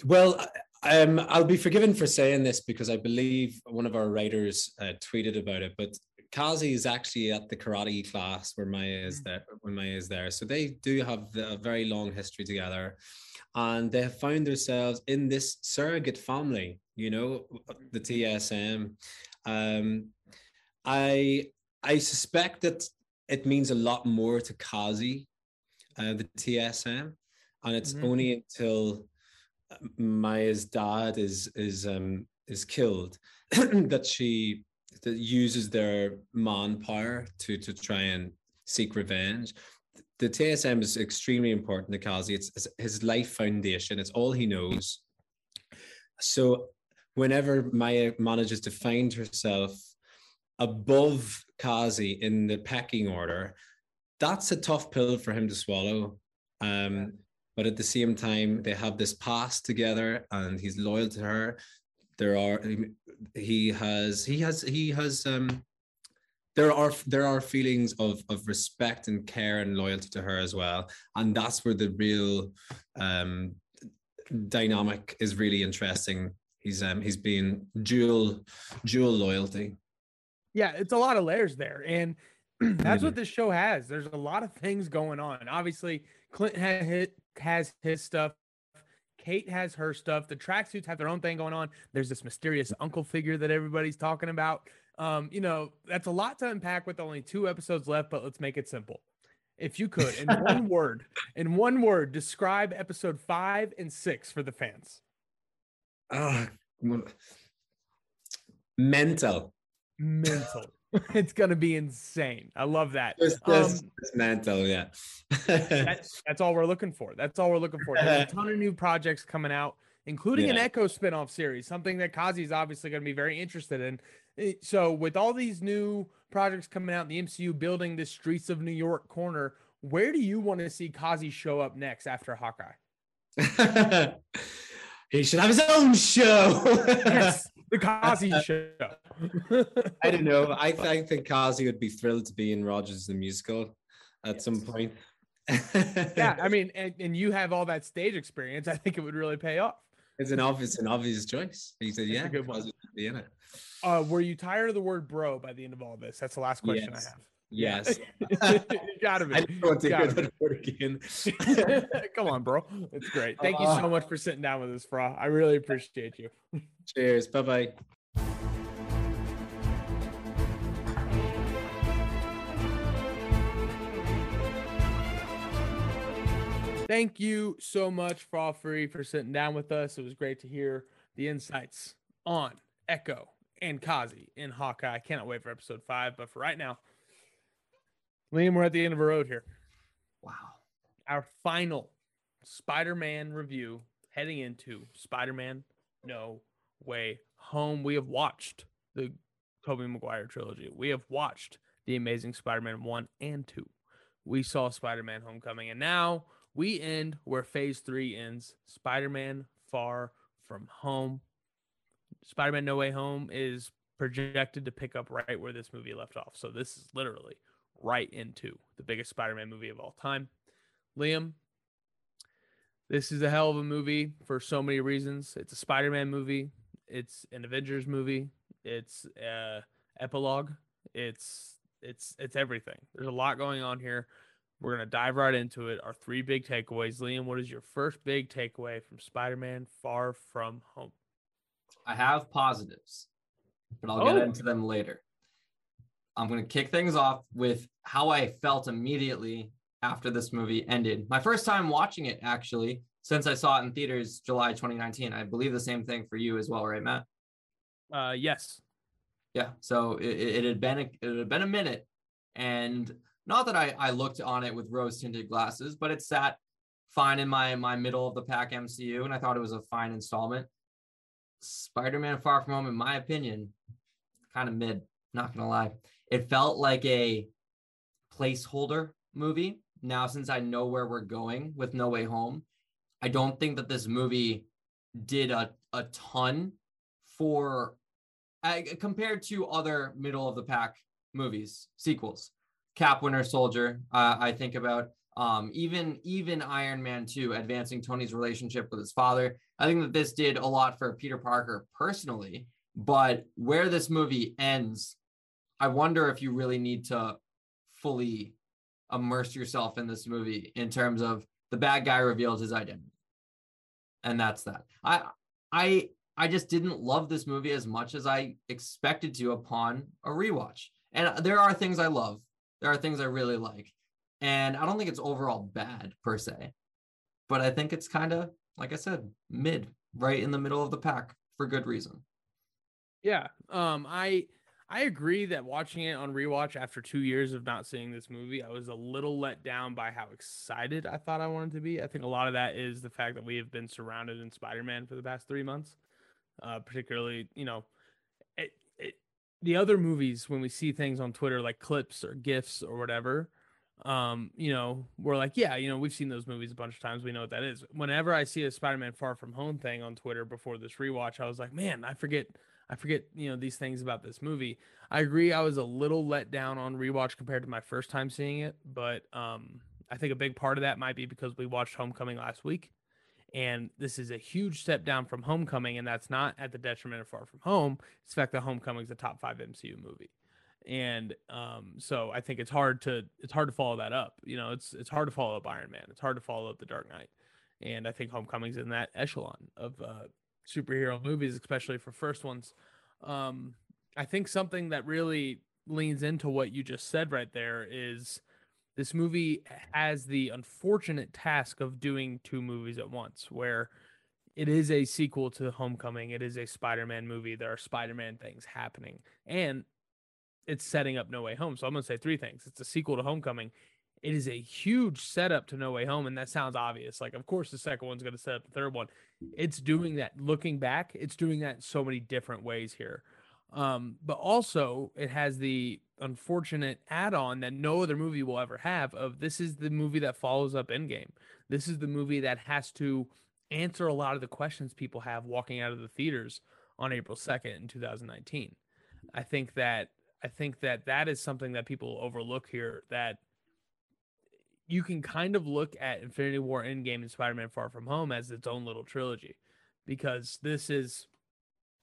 Well, um, I'll be forgiven for saying this because I believe one of our writers uh, tweeted about it, but Kazi is actually at the karate class where Maya is mm. there. When Maya is there, so they do have a very long history together and they have found themselves in this surrogate family, you know, the TSM. Um, I I suspect that it means a lot more to Kazi, uh, the TSM, and it's Mhm. only until uh, Maya's dad is is um is killed that she that uses their manpower to to try and seek revenge. The TSM is extremely important to Kazi. It's, it's his life foundation. It's all he knows. So whenever Maya manages to find herself above Kazi in the pecking order, that's a tough pill for him to swallow. Um, but at the same time, they have this past together, and he's loyal to her. There are he has he has he has um there are there are feelings of of respect and care and loyalty to her as well, and that's where the real um dynamic is really interesting. He's um he's been dual dual loyalty. Yeah, it's a lot of layers there. And that's what this show has. There's a lot of things going on. Obviously, Clint has hit, has his stuff. Kate has her stuff. The tracksuits have their own thing going on. There's this mysterious uncle figure that everybody's talking about. Um, you know, that's a lot to unpack with only two episodes left, but let's make it simple. If you could, in one word, in one word, describe episode five and six for the fans. Ah, mental. Mental. it's gonna be insane. I love that. Just, Um, just, just mental, yeah. that's that's all we're looking for. That's all we're looking for. There's a ton of new projects coming out, including an Echo spin-off series, something that Kazi is obviously going to be very interested in. Eh, So, with all these new projects coming out in the MCU, building the Streets of New York corner, where do you want to see Kazi show up next after Hawkeye? he should have his own show. Yes, the Kazi show. I don't know. I, th- I think Kazi would be thrilled to be in Rogers the musical at some point. yeah, I mean, and, and you have all that stage experience. I think it would really pay off. it's an obvious, an obvious choice. He said, "Yeah, good one. Be in it." Uh, were you tired of the word bro by the end of all this? That's the last question Yes. I have. Yes, you gotta be. I don't want to hear that word again. Come on, bro. It's great. Thank you uh, so much for sitting down with us, Fra. I really appreciate you. Cheers. Bye bye. Thank you so much, Fra Fee, for sitting down with us. It was great to hear the insights on Echo and Kazi in Hawkeye. I cannot wait for episode five. But for right now, Liam, we're at the end of the road here. Wow. Our final Spider Man review heading into Spider Man No Way Home. We have watched the Tobey Maguire trilogy. We have watched The Amazing Spider Man 1 and 2. We saw Spider Man Homecoming. And now we end where phase three ends Spider Man Far From Home. Spider Man No Way Home is projected to pick up right where this movie left off. So this is literally right into the biggest Spider Man movie of all time. Liam, this is a hell of a movie for so many reasons. It's a Spider Man movie, it's an Avengers movie, it's a epilogue, it's it's it's everything. There's a lot going on here. We're gonna dive right into it. Our three big takeaways. Liam, what is your first big takeaway from Spider-Man Far From Home? I have positives, but I'll get Oh. into them later. I'm going to kick things off with how I felt immediately after this movie ended. My first time watching it, actually, since I saw it in theaters July 2019. I believe the same thing for you as well, right, Matt? Uh, yes. Yeah. So it, it had been a, it had been a minute, and not that I I looked on it with rose tinted glasses, but it sat fine in my my middle of the pack MCU, and I thought it was a fine installment. Spider-Man Far From Home, in my opinion, kind of mid. Not gonna lie, it felt like a placeholder movie. Now, since I know where we're going with No Way Home, I don't think that this movie did a, a ton for uh, compared to other middle of the pack movies sequels cap winter soldier uh, i think about um, even even iron man 2 advancing tony's relationship with his father i think that this did a lot for peter parker personally but where this movie ends i wonder if you really need to fully immerse yourself in this movie in terms of the bad guy revealed his identity and that's that i i I just didn't love this movie as much as I expected to upon a rewatch. And there are things I love. There are things I really like. And I don't think it's overall bad per se. But I think it's kind of, like I said, mid, right in the middle of the pack for good reason. Yeah. Um, I I agree that watching it on rewatch after two years of not seeing this movie, I was a little let down by how excited I thought I wanted to be. I think a lot of that is the fact that we have been surrounded in Spider-Man for the past three months. Uh, particularly, you know, it, it, the other movies when we see things on Twitter like clips or gifs or whatever, um, you know, we're like, yeah, you know, we've seen those movies a bunch of times. We know what that is. Whenever I see a Spider-Man Far From Home thing on Twitter before this rewatch, I was like, man, I forget I forget, you know, these things about this movie. I agree I was a little let down on rewatch compared to my first time seeing it, but um I think a big part of that might be because we watched Homecoming last week. And this is a huge step down from Homecoming, and that's not at the detriment of Far From Home. It's the fact that Homecoming is a top five MCU movie, and um, so I think it's hard to it's hard to follow that up. You know, it's it's hard to follow up Iron Man. It's hard to follow up The Dark Knight, and I think Homecoming's in that echelon of uh, superhero movies, especially for first ones. Um, I think something that really leans into what you just said right there is this movie has the unfortunate task of doing two movies at once, where it is a sequel to Homecoming, it is a Spider Man movie, there are Spider Man things happening, and it's setting up No Way Home. So I'm going to say three things it's a sequel to Homecoming, it is a huge setup to No Way Home, and that sounds obvious. Like, of course, the second one's going to set up the third one. It's doing that. Looking back, it's doing that so many different ways here. Um, but also, it has the unfortunate add-on that no other movie will ever have. Of this is the movie that follows up Endgame. This is the movie that has to answer a lot of the questions people have walking out of the theaters on April second in 2019. I think that I think that that is something that people overlook here. That you can kind of look at Infinity War Endgame and Spider-Man Far From Home as its own little trilogy because this is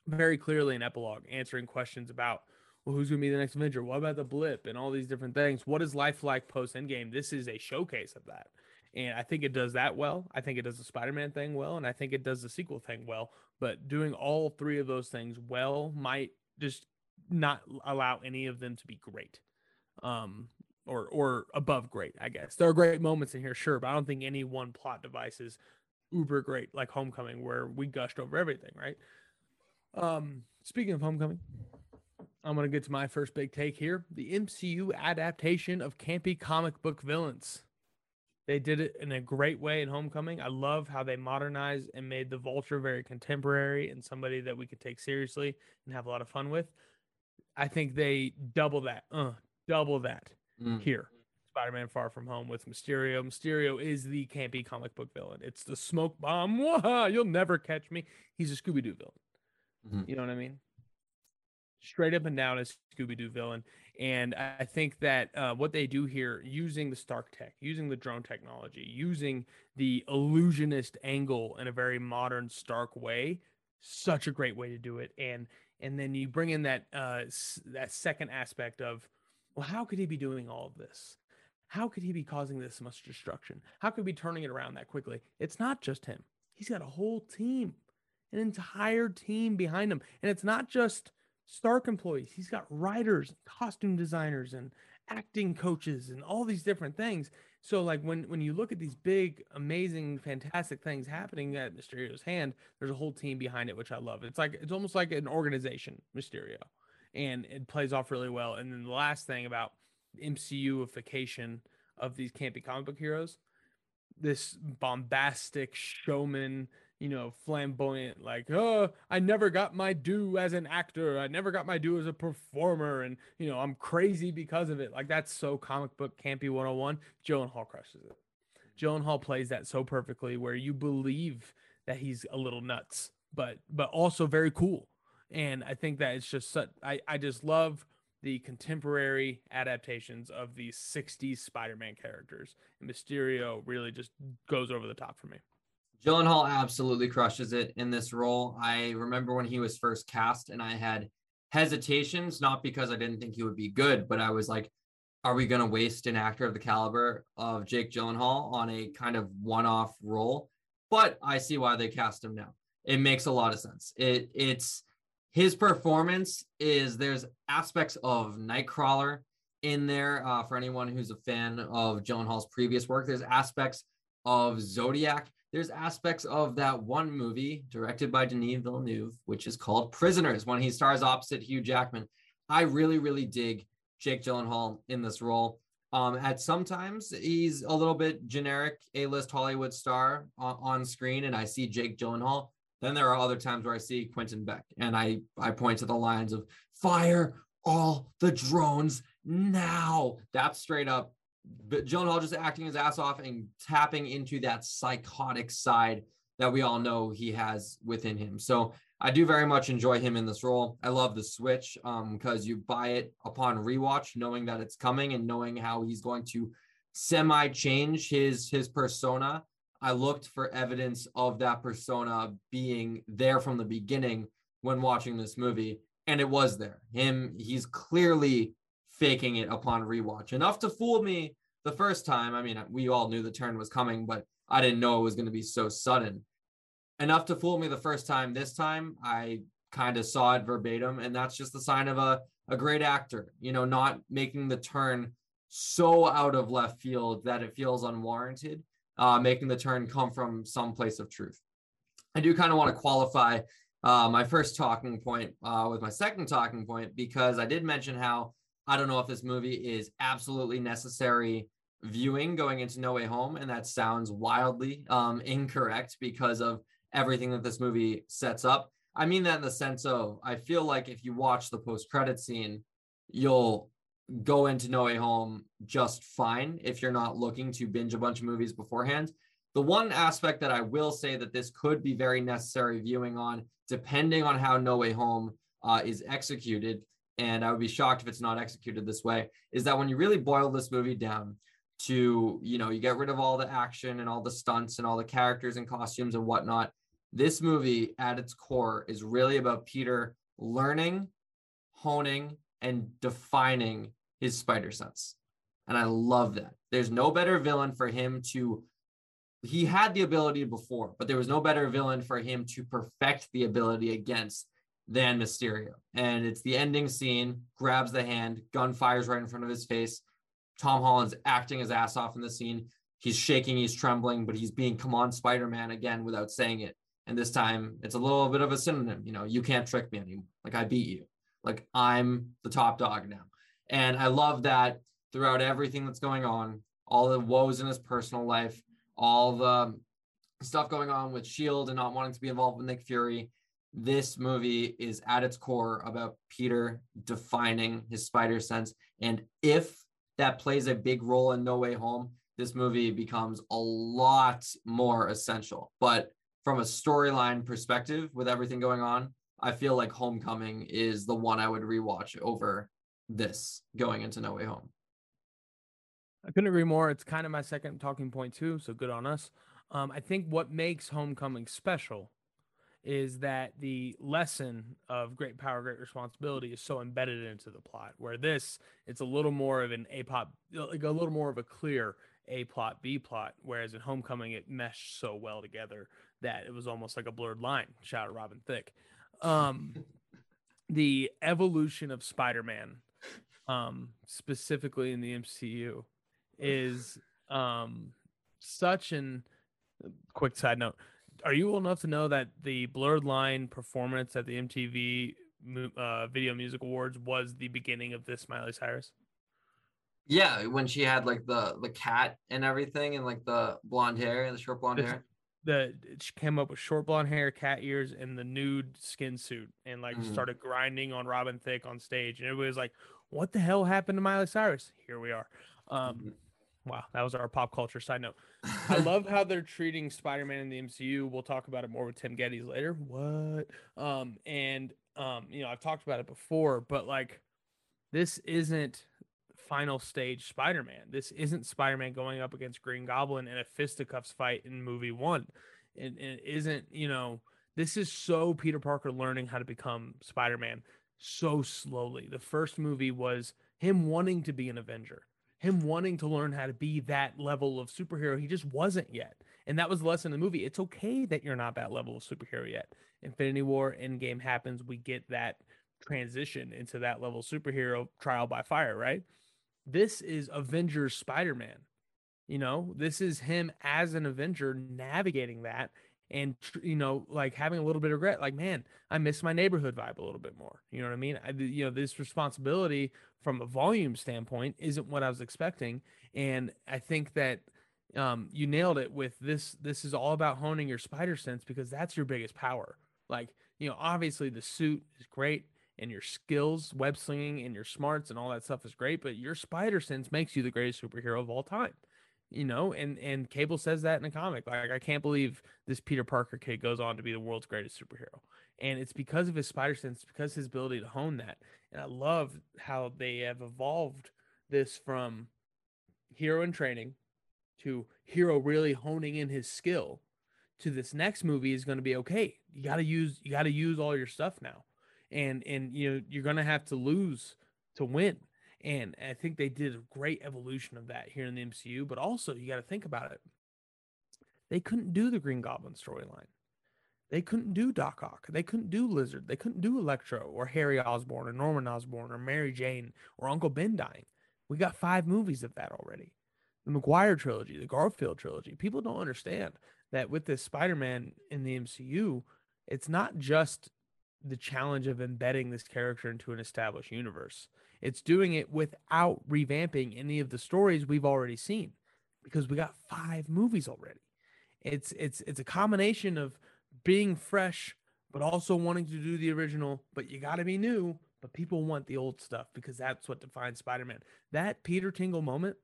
very clearly an epilogue answering questions about well who's going to be the next Avenger? What about the blip and all these different things? What is life like post Endgame this is a showcase of that. And I think it does that well. I think it does the Spider-Man thing well and I think it does the sequel thing well. But doing all three of those things well might just not allow any of them to be great. Um or or above great, I guess. There are great moments in here, sure, but I don't think any one plot device is uber great like Homecoming, where we gushed over everything, right? Um, speaking of Homecoming, I'm gonna get to my first big take here: the MCU adaptation of campy comic book villains. They did it in a great way in Homecoming. I love how they modernized and made the Vulture very contemporary and somebody that we could take seriously and have a lot of fun with. I think they double that, uh, double that mm. here. Spider-Man Far From Home with Mysterio. Mysterio is the campy comic book villain. It's the smoke bomb. You'll never catch me. He's a Scooby-Doo villain. Mm-hmm. You know what I mean? Straight up and down a Scooby-Doo villain. And I think that uh, what they do here, using the Stark tech, using the drone technology, using the illusionist angle in a very modern Stark way, such a great way to do it. And and then you bring in that uh, that second aspect of well, how could he be doing all of this? How could he be causing this much destruction? How could he be turning it around that quickly? It's not just him. He's got a whole team, an entire team behind him. And it's not just Stark employees. He's got writers, costume designers, and acting coaches, and all these different things. So, like when when you look at these big, amazing, fantastic things happening at Mysterio's hand, there's a whole team behind it, which I love. It's like it's almost like an organization, Mysterio and it plays off really well. And then the last thing about MCUification of these campy comic book heroes, this bombastic showman, you know, flamboyant, like, oh, I never got my due as an actor. I never got my due as a performer. And, you know, I'm crazy because of it. Like, that's so comic book campy 101. Gyllenhaal crushes it. Gyllenhaal plays that so perfectly where you believe that he's a little nuts, but but also very cool and I think that it's just such, I, I just love the contemporary adaptations of these 60s Spider-Man characters. And Mysterio really just goes over the top for me. Gyllenhaal absolutely crushes it in this role. I remember when he was first cast and I had hesitations, not because I didn't think he would be good, but I was like, are we going to waste an actor of the caliber of Jake Gyllenhaal on a kind of one-off role? But I see why they cast him now. It makes a lot of sense. It it's his performance is there's aspects of Nightcrawler in there uh, for anyone who's a fan of Gyllenhaal's previous work. There's aspects of Zodiac. There's aspects of that one movie directed by Denis Villeneuve, which is called Prisoners, when he stars opposite Hugh Jackman. I really, really dig Jake Gyllenhaal in this role. Um, at sometimes he's a little bit generic A-list Hollywood star on, on screen, and I see Jake Gyllenhaal. Then there are other times where I see Quentin Beck, and I I point to the lines of fire all the drones now. That's straight up. But Gyllenhaal just acting his ass off and tapping into that psychotic side that we all know he has within him. So I do very much enjoy him in this role. I love the switch because um, you buy it upon rewatch, knowing that it's coming and knowing how he's going to semi change his his persona. I looked for evidence of that persona being there from the beginning when watching this movie, and it was there. Him, he's clearly faking it upon rewatch enough to fool me the first time. I mean, we all knew the turn was coming, but I didn't know it was going to be so sudden enough to fool me the first time. This time I kind of saw it verbatim, and that's just the sign of a, a great actor, you know, not making the turn so out of left field that it feels unwarranted, uh, making the turn come from some place of truth. I do kind of want to qualify uh, my first talking point uh, with my second talking point because I did mention how I don't know if this movie is absolutely necessary viewing going into No Way Home, and that sounds wildly um, incorrect because of everything that this movie sets up. I mean that in the sense of I feel like if you watch the post credit scene, you'll go into No Way Home just fine if you're not looking to binge a bunch of movies beforehand. The one aspect that I will say that this could be very necessary viewing on, depending on how No Way Home uh, is executed, and I would be shocked if it's not executed this way, is that when you really boil this movie down to, you know, you get rid of all the action and all the stunts and all the characters and costumes and whatnot, this movie at its core is really about Peter learning, honing, and defining his spider sense. And I love that. There's no better villain for him to he had the ability before, but there was no better villain for him to perfect the ability against than Mysterio. And it's the ending scene, grabs the hand, gun fires right in front of his face. Tom Holland's acting his ass off in the scene. He's shaking, he's trembling, but he's being come on Spider-Man again without saying it. And this time it's a little bit of a synonym. You know, you can't trick me anymore. Like I beat you. Like I'm the top dog now. And I love that throughout everything that's going on, all the woes in his personal life, all the stuff going on with Shield and not wanting to be involved with Nick Fury. This movie is at its core about Peter defining his spider sense. And if that plays a big role in No Way Home, this movie becomes a lot more essential. But from a storyline perspective with everything going on, I feel like Homecoming is the one I would rewatch over this going into No Way Home. I couldn't agree more. It's kind of my second talking point too, so good on us. Um, I think what makes Homecoming special is that the lesson of great power, great responsibility is so embedded into the plot. Where this, it's a little more of an a plot, like a little more of a clear a plot, B plot. Whereas in Homecoming, it meshed so well together that it was almost like a blurred line. Shout out Robin Thicke. Um, the evolution of Spider-Man, um, specifically in the MCU, is um, such an quick side note. Are you old enough to know that the blurred line performance at the MTV uh, Video Music Awards was the beginning of this Miley Cyrus? Yeah, when she had like the the cat and everything, and like the blonde hair and the short blonde hair the she came up with short blonde hair, cat ears, and the nude skin suit, and like mm. started grinding on Robin Thicke on stage, and everybody was like, "What the hell happened to Miley Cyrus?" Here we are. Um, mm-hmm. Wow, that was our pop culture side note. I love how they're treating Spider-Man in the MCU. We'll talk about it more with Tim Gettys later. What? Um, and um, you know, I've talked about it before, but like, this isn't final stage Spider-Man. This isn't Spider-Man going up against Green Goblin in a fisticuffs fight in movie one. It, it isn't, you know, this is so Peter Parker learning how to become Spider-Man so slowly. The first movie was him wanting to be an Avenger. him wanting to learn how to be that level of superhero. He just wasn't yet. And that was the lesson in the movie. It's okay that you're not that level of superhero yet. Infinity War Endgame happens, we get that transition into that level superhero trial by fire, right? This is Avengers Spider-Man. You know, this is him as an Avenger navigating that and you know like having a little bit of regret like man i miss my neighborhood vibe a little bit more. You know what i mean? I, you know this responsibility from a volume standpoint isn't what i was expecting and i think that um, you nailed it with this this is all about honing your spider sense because that's your biggest power. Like you know obviously the suit is great and your skills web slinging and your smarts and all that stuff is great but your spider sense makes you the greatest superhero of all time you know and and cable says that in a comic like i can't believe this peter parker kid goes on to be the world's greatest superhero. And it's because of his spider sense because his ability to hone that. And i love how they have evolved this from hero in training to hero really honing in his skill to this next movie is going to be okay you got to use you got to use all your stuff now. And and you know you're going to have to lose to win and I think they did a great evolution of that here in the MCU. But also, you got to think about it. They couldn't do the Green Goblin storyline. They couldn't do Doc Ock. They couldn't do Lizard. They couldn't do Electro or Harry Osborn or Norman Osborn or Mary Jane or Uncle Ben dying. We got five movies of that already. The Maguire trilogy, the Garfield trilogy. People don't understand that with this Spider Man in the MCU, it's not just the challenge of embedding this character into an established universe. It's doing it without revamping any of the stories we've already seen because we got five movies already. It's it's it's a combination of being fresh but also wanting to do the original, but you got to be new, but people want the old stuff because that's what defines Spider-Man. That Peter Tingle moment,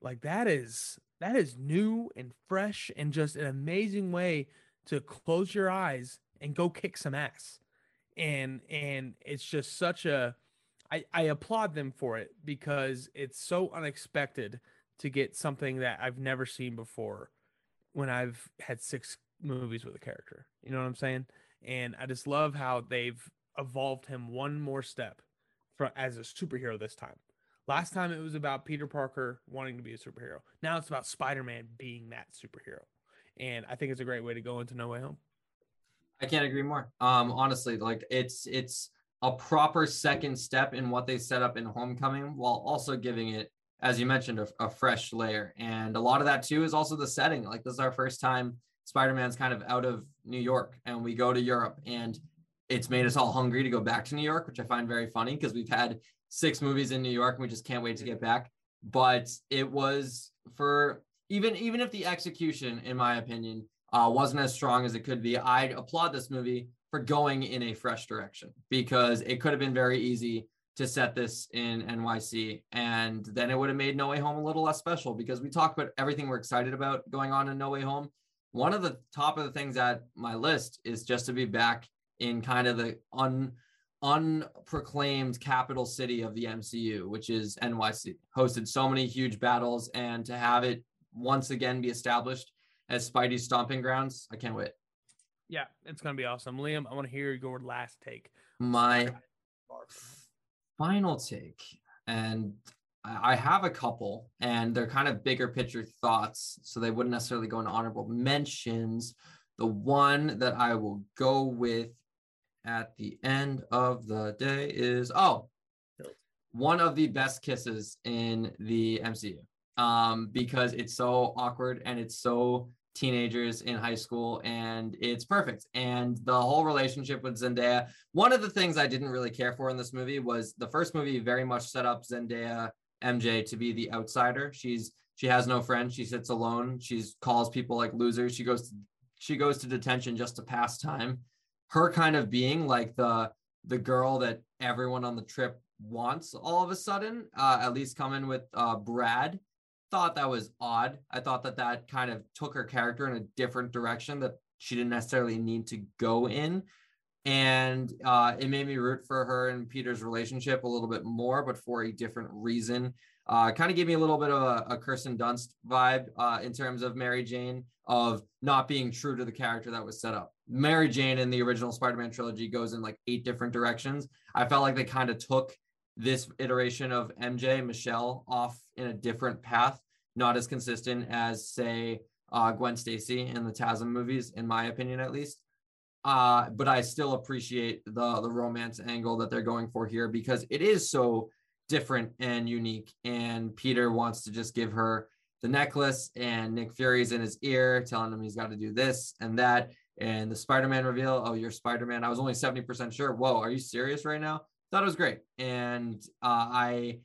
like that is that is new and fresh and just an amazing way to close your eyes and go kick some ass. And and it's just such a I, I applaud them for it because it's so unexpected to get something that I've never seen before when I've had six movies with a character. You know what I'm saying? And I just love how they've evolved him one more step for as a superhero this time. Last time it was about Peter Parker wanting to be a superhero. Now it's about Spider-Man being that superhero. And I think it's a great way to go into No Way Home. I can't agree more. Um honestly, like it's it's a proper second step in what they set up in Homecoming while also giving it, as you mentioned, a, a, fresh layer. And a lot of that too is also the setting. Like this is our first time Spider Man's kind of out of New York and we go to Europe and it's made us all hungry to go back to New York, which I find very funny because we've had six movies in New York and we just can't wait to get back. But it was for even even if the execution, in my opinion, uh, wasn't as strong as it could be, I'd applaud this movie for going in a fresh direction because it could have been very easy to set this in NYC. And then it would have made No Way Home a little less special because we talk about everything we're excited about going on in No Way Home. One of the top of the things at my list is just to be back in kind of the un unproclaimed capital city of the MCU, which is NYC. Hosted so many huge battles, and to have it once again be established as Spidey's stomping grounds, I can't wait. Yeah, it's gonna be awesome. Liam, I want to hear your last take. My final take, and I have a couple, and they're kind of bigger picture thoughts, so they wouldn't necessarily go into honorable mentions. The one that I will go with at the end of the day is oh, one of the best kisses in the MCU. Um, because it's so awkward and it's so teenagers in high school and it's perfect. And the whole relationship with zendaya one of the things i didn't really care for in this movie was the first movie very much set up zendaya mj to be the outsider. She's she has no friends. She sits alone. She's calls people like losers. She goes to, she goes to detention just to pass time. Her kind of being like the the girl that everyone on the trip wants all of a sudden uh, at least coming with uh, brad thought that was odd. I thought that that kind of took her character in a different direction that she didn't necessarily need to go in. And uh, it made me root for her and Peter's relationship a little bit more, but for a different reason. Uh, kind of gave me a little bit of a, a Kirsten Dunst vibe uh, in terms of Mary Jane, of not being true to the character that was set up. Mary Jane in the original Spider Man trilogy goes in like eight different directions. I felt like they kind of took this iteration of MJ Michelle off in a different path, not as consistent as say uh, Gwen Stacy in the TASM movies, in my opinion at least. Uh, but I still appreciate the the romance angle that they're going for here because it is so different and unique. And Peter wants to just give her the necklace, and Nick Fury's in his ear telling him he's got to do this and that. And the Spider-Man reveal, oh, you're Spider-Man. I was only 70% sure. Whoa, are you serious right now? Thought it was great. And uh, I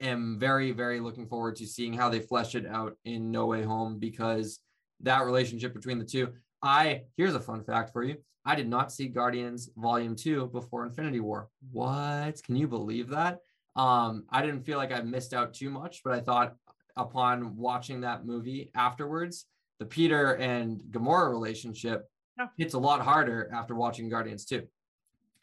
am very, very looking forward to seeing how they flesh it out in No Way Home because that relationship between the two. I here's a fun fact for you. I did not see Guardians Volume 2 before Infinity War. What? Can you believe that? Um, I didn't feel like I missed out too much, but I thought upon watching that movie afterwards, the Peter and Gamora relationship Yeah. hits a lot harder after watching Guardians 2.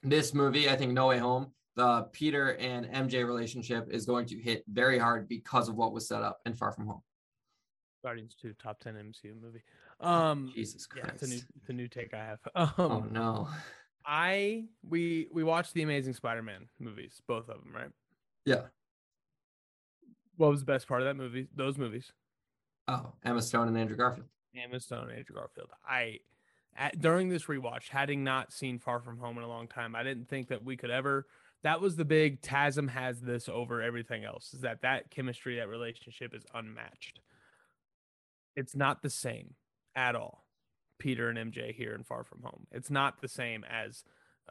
This movie, I think No Way Home, the Peter and MJ relationship is going to hit very hard because of what was set up in Far From Home. Guardians 2 top 10 MCU movie. Um Jesus yeah, Christ. it's a new it's a new take I have. Um oh no. I we we watched the Amazing Spider-Man movies, both of them, right? Yeah. What was the best part of that movie? Those movies. Oh, Emma Stone and Andrew Garfield. Emma Stone, and Andrew Garfield. I at, during this rewatch, having not seen Far From Home in a long time, I didn't think that we could ever. That was the big TASM has this over everything else. Is that that chemistry, that relationship is unmatched. It's not the same at all. Peter and MJ here in Far From Home. It's not the same as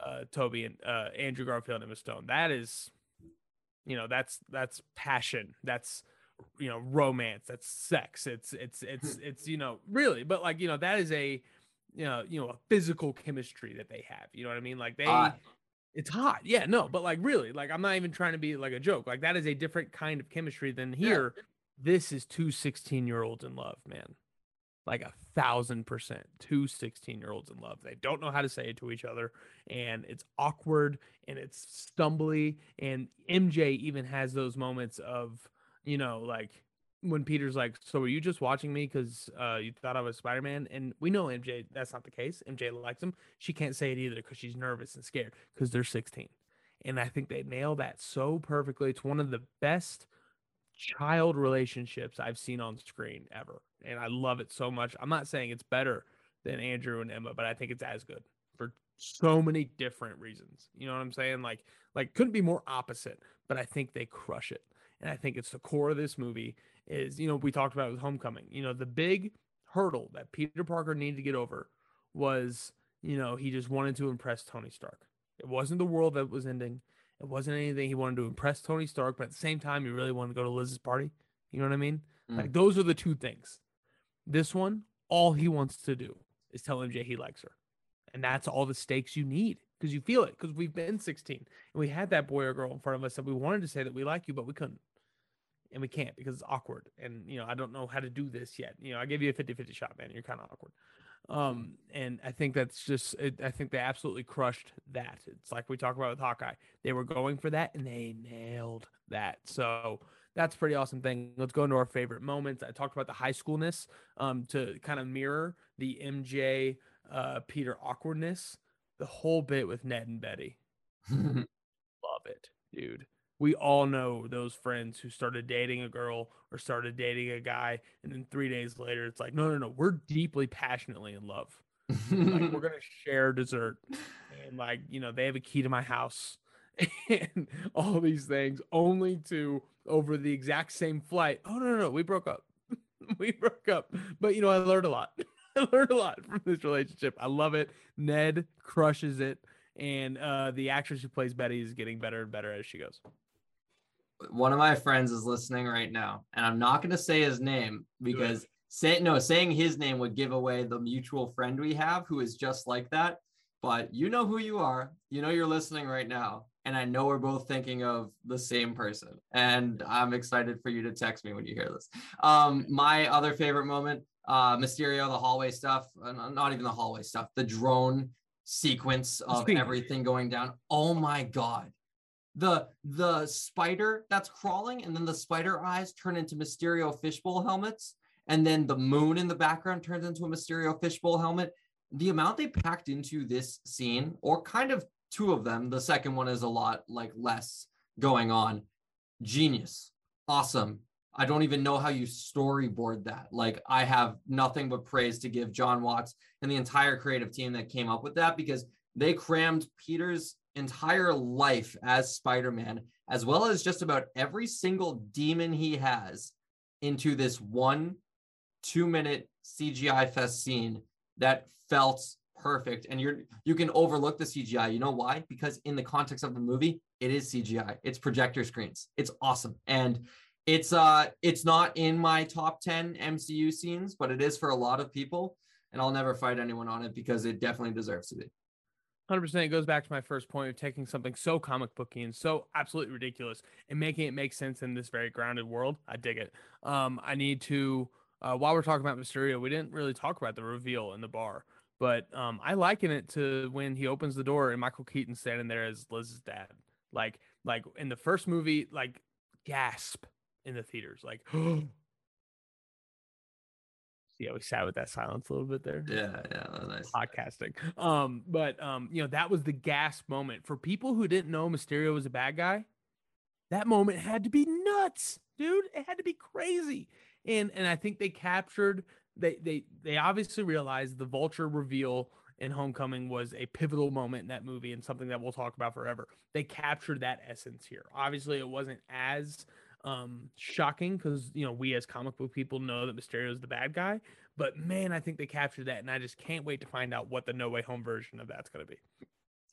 uh, Tobey and uh, Andrew Garfield and Emma Stone. That is, you know, that's that's passion. That's you know romance that's sex it's it's it's it's you know really but like you know that is a you know you know a physical chemistry that they have you know what i mean? Like they Hot. it's hot yeah no but like really like i'm not even trying to be like a joke like that is a different kind of chemistry than here. This is two 16 year olds in love man. Like a thousand percent two 16 year olds in love. They don't know how to say it to each other and it's awkward and it's stumbly and mj even has those moments of you know, like when Peter's like, "So were you just watching me because uh, you thought I was Spider Man?" And we know MJ that's not the case. MJ likes him. She can't say it either because she's nervous and scared because they're 16. And I think they nail that so perfectly. It's one of the best child relationships I've seen on screen ever, and I love it so much. I'm not saying it's better than Andrew and Emma, but I think it's as good for so many different reasons. You know what I'm saying? Like, like couldn't be more opposite. But I think they crush it and I think it's the core of this movie is you know we talked about it with Homecoming. You know the big hurdle that Peter Parker needed to get over was you know he just wanted to impress Tony Stark. It wasn't the world that was ending. It wasn't anything he wanted to impress Tony Stark, but at the same time he really wanted to go to Liz's party. You know what I mean? Mm. Like those are the two things. This one, all he wants to do is tell MJ he likes her. And that's all the stakes you need because you feel it because we've been 16 and we had that boy or girl in front of us that we wanted to say that we like you, but we couldn't and we can't because it's awkward and you know i don't know how to do this yet. You know i gave you a 50-50 shot man. You're kind of awkward. Um and i think that's just it, i think they absolutely crushed that. It's like we talked about with hawkeye. They were going for that and they nailed that. So that's a pretty awesome thing. Let's go into our favorite moments. I talked about the high schoolness um to kind of mirror the mj uh peter awkwardness. The whole bit with ned and betty. Love it, dude. We all know those friends who started dating a girl or started dating a guy, and then three days later, it's like, no, no, no, we're deeply, passionately in love. Like, we're gonna share dessert, and like, you know, they have a key to my house, and all these things, only to over the exact same flight. Oh no, no, no, we broke up. we broke up, but you know, I learned a lot. I learned a lot from this relationship. I love it. Ned crushes it and uh, the actress who plays Betty is getting better and better as she goes. One of my friends is listening right now, and I'm not going to say his name because say no, saying his name would give away the mutual friend we have who is just like that. But you know who you are. You know you're listening right now, and I know we're both thinking of the same person. And I'm excited for you to text me when you hear this. Um, my other favorite moment, uh, Mysterio, the hallway stuff, uh, not even the hallway stuff, the drone sequence of everything going down. Oh my god the the spider that's crawling and then the spider eyes turn into mysterio fishbowl helmets and then the moon in the background turns into a mysterio fishbowl helmet the amount they packed into this scene or kind of two of them the second one is a lot like less going on. Genius. Awesome. I don't even know how you storyboard that. Like, I have nothing but praise to give Jon Watts and the entire creative team that came up with that because they crammed Peter's entire life as Spider Man, as well as just about every single demon he has, into this one two minute CGI fest scene that felt perfect. And you're you can overlook the CGI. You know why? Because in the context of the movie, it is CGI. It's projector screens. It's awesome. And it's uh it's not in my top 10 MCU scenes, but it is for a lot of people. And I'll never fight anyone on it because it definitely deserves to be. 100% it goes back to my first point of taking something so comic booky and so absolutely ridiculous and making it make sense in this very grounded world i dig it. Um i need to uh, while we're talking about mysterio we didn't really talk about the reveal in the bar but um i liken it to when he opens the door and michael keaton standing there as liz's dad. Like like in the first movie like gasp in the theaters like how we sat with that silence a little bit there Yeah, yeah, that was nice. podcasting. Um, but um, you know, that was the gasp moment for people who didn't know Mysterio was a bad guy. That moment had to be nuts, dude. It had to be crazy. And and I think they captured they they they obviously realized the vulture reveal in Homecoming was a pivotal moment in that movie and something that we'll talk about forever. They captured that essence here. Obviously, it wasn't as um shocking because you know we as comic book people know that Mysterio is the bad guy, but man, I think they captured that, and I just can't wait to find out what the No Way Home version of that's going to be.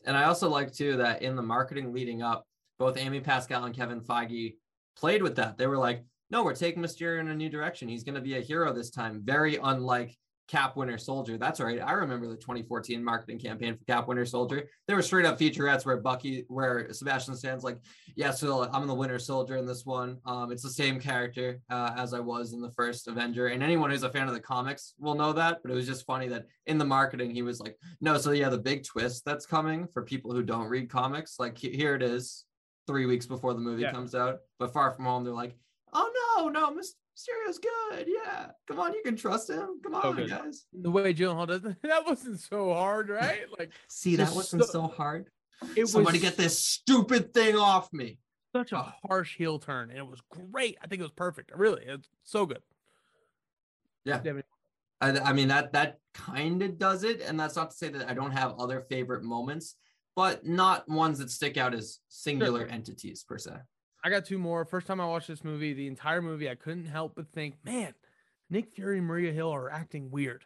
And I also like too that in the marketing leading up, both Amy Pascal and Kevin Feige played with that. They were like, no, we're taking Mysterio in a new direction. He's going to be a hero this time. Very unlike Cap Winter Soldier. That's right. I remember the 2014 marketing campaign for Cap Winter Soldier. There were straight up featurettes where Bucky, where Sebastian stands like, yeah, so I'm the Winter Soldier in this one. Um, it's the same character uh, as I was in the first Avenger. And anyone who's a fan of the comics will know that. But it was just funny that in the marketing, he was like, no, so yeah, the big twist that's coming for people who don't read comics, like here it is three weeks before the movie Yeah. comes out. But Far From Home, they're like, oh no, no, Mys- Mysterio's good. Yeah. Come on, you can trust him. Come on, good. guys. The way Gyllenhaal does it, that wasn't so hard, right? Like See, that wasn't so- so hard. it Somebody was get this stupid thing off me. such a Oh. harsh heel turn, and it was great. I think it was perfect. Really, it's so good. Yeah. I, I mean that that kind of does it, and that's not to say that I don't have other favorite moments, but not ones that stick out as singular entities per se. I got two more. First time I watched this movie, the entire movie, I couldn't help but think, man, Nick Fury and Maria Hill are acting weird.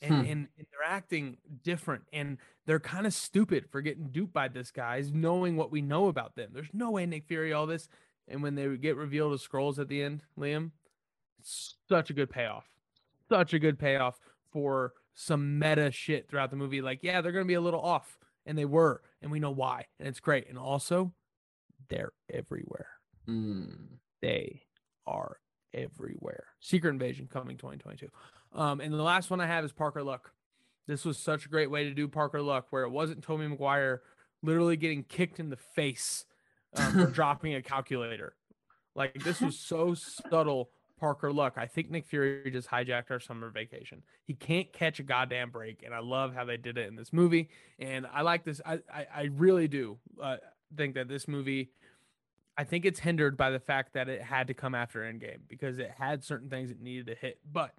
And, Hmm. and, and they're acting different and they're kind of stupid for getting duped by this guys, knowing what we know about them. There's no way Nick Fury all this. And when they get revealed as Skrulls at the end, Liam, such a good payoff. Such a good payoff for some meta shit throughout the movie. Like, yeah, they're gonna be a little off, and they were, and we know why, and it's great. And also, they're everywhere. Hmm. They are everywhere. Secret Invasion coming 2022. Um, and the last one I have is Parker Luck. This was such a great way to do Parker Luck, where it wasn't Tobey Maguire literally getting kicked in the face um, for dropping a calculator. Like this was so subtle. Parker Luck. I think Nick Fury just hijacked our summer vacation. He can't catch a goddamn break, and I love how they did it in this movie. And I like this. I I, I really do uh, think that this movie. I think it's hindered by the fact that it had to come after Endgame because it had certain things it needed to hit. But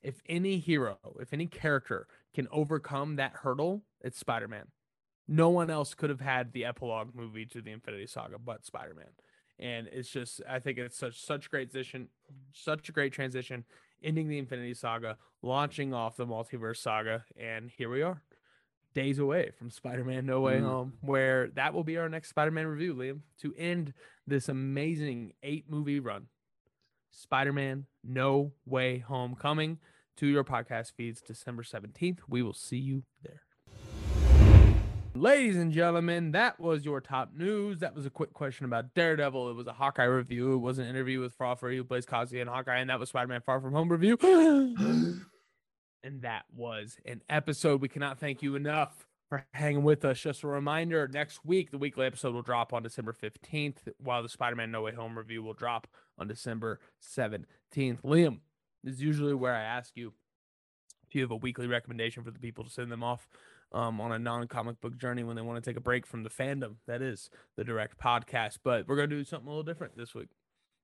if any hero, if any character can overcome that hurdle, it's Spider Man. No one else could have had the epilogue movie to the Infinity Saga but Spider Man. And it's just, I think it's such such great transition, such a great transition, ending the Infinity Saga, launching off the Multiverse Saga, and here we are, days away from Spider-Man: No Way Mm. Home, where that will be our next Spider-Man review, Liam, to end this amazing eight-movie run. Spider-Man: No Way Home coming to your podcast feeds December 17th. We will see you there. Ladies and gentlemen, that was your top news. That was a quick question about Daredevil. It was a Hawkeye review. It was an interview with Fra Fee, who plays Kazi and Hawkeye, and that was Spider-Man Far From Home review. and that was an episode. We cannot thank you enough for hanging with us. Just a reminder, next week, the weekly episode will drop on December 15th, while the Spider-Man No Way Home review will drop on December 17th. Liam, this is usually where I ask you if you have a weekly recommendation for the people to send them off um, on a non-comic book journey when they want to take a break from the fandom that is the direct podcast. But we're gonna do something a little different this week.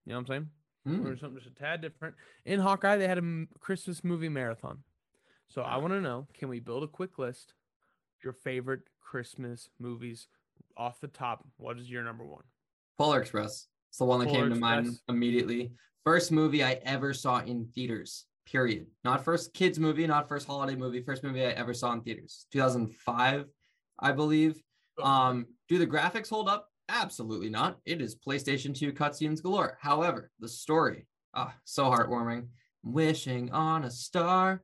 You know what I'm saying? We're Mm. doing something just a tad different. In Hawkeye, they had a Christmas movie marathon. So I want to know: Can we build a quick list? Your favorite Christmas movies off the top. What is your number one? Polar Express. It's the one that Polar came to mind immediately. First movie I ever saw in theaters. Period. Not first kids movie, not first holiday movie. First movie I ever saw in theaters. 2005, I believe. Um, do the graphics hold up? Absolutely not. It is PlayStation 2 cutscenes galore. However, the story, ah, so heartwarming. Wishing on a star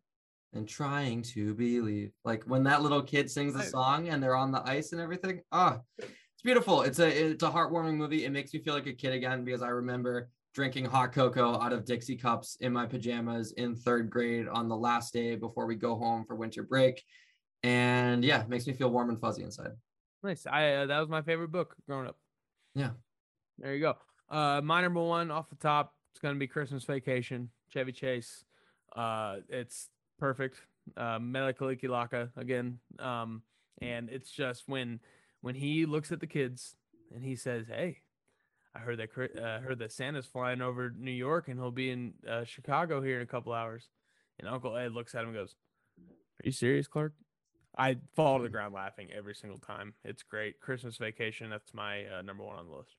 and trying to believe. Like when that little kid sings the song and they're on the ice and everything. Ah, it's beautiful. It's a it's a heartwarming movie. It makes me feel like a kid again because I remember drinking hot cocoa out of Dixie cups in my pajamas in third grade on the last day before we go home for winter break. And yeah, it makes me feel warm and fuzzy inside. Nice. I uh, that was my favorite book growing up. Yeah. There you go. Uh, my number one off the top. It's gonna be Christmas Vacation. Chevy Chase. Uh, it's perfect. Uh, Mele Kalikimaka again. Um, and it's just when when he looks at the kids and he says, "Hey, I heard that uh, heard that Santa's flying over New York and he'll be in uh, Chicago here in a couple hours." And Uncle Ed looks at him and goes, "Are you serious, Clark?" I fall to the ground laughing every single time. It's great. Christmas Vacation. That's my uh, number one on the list.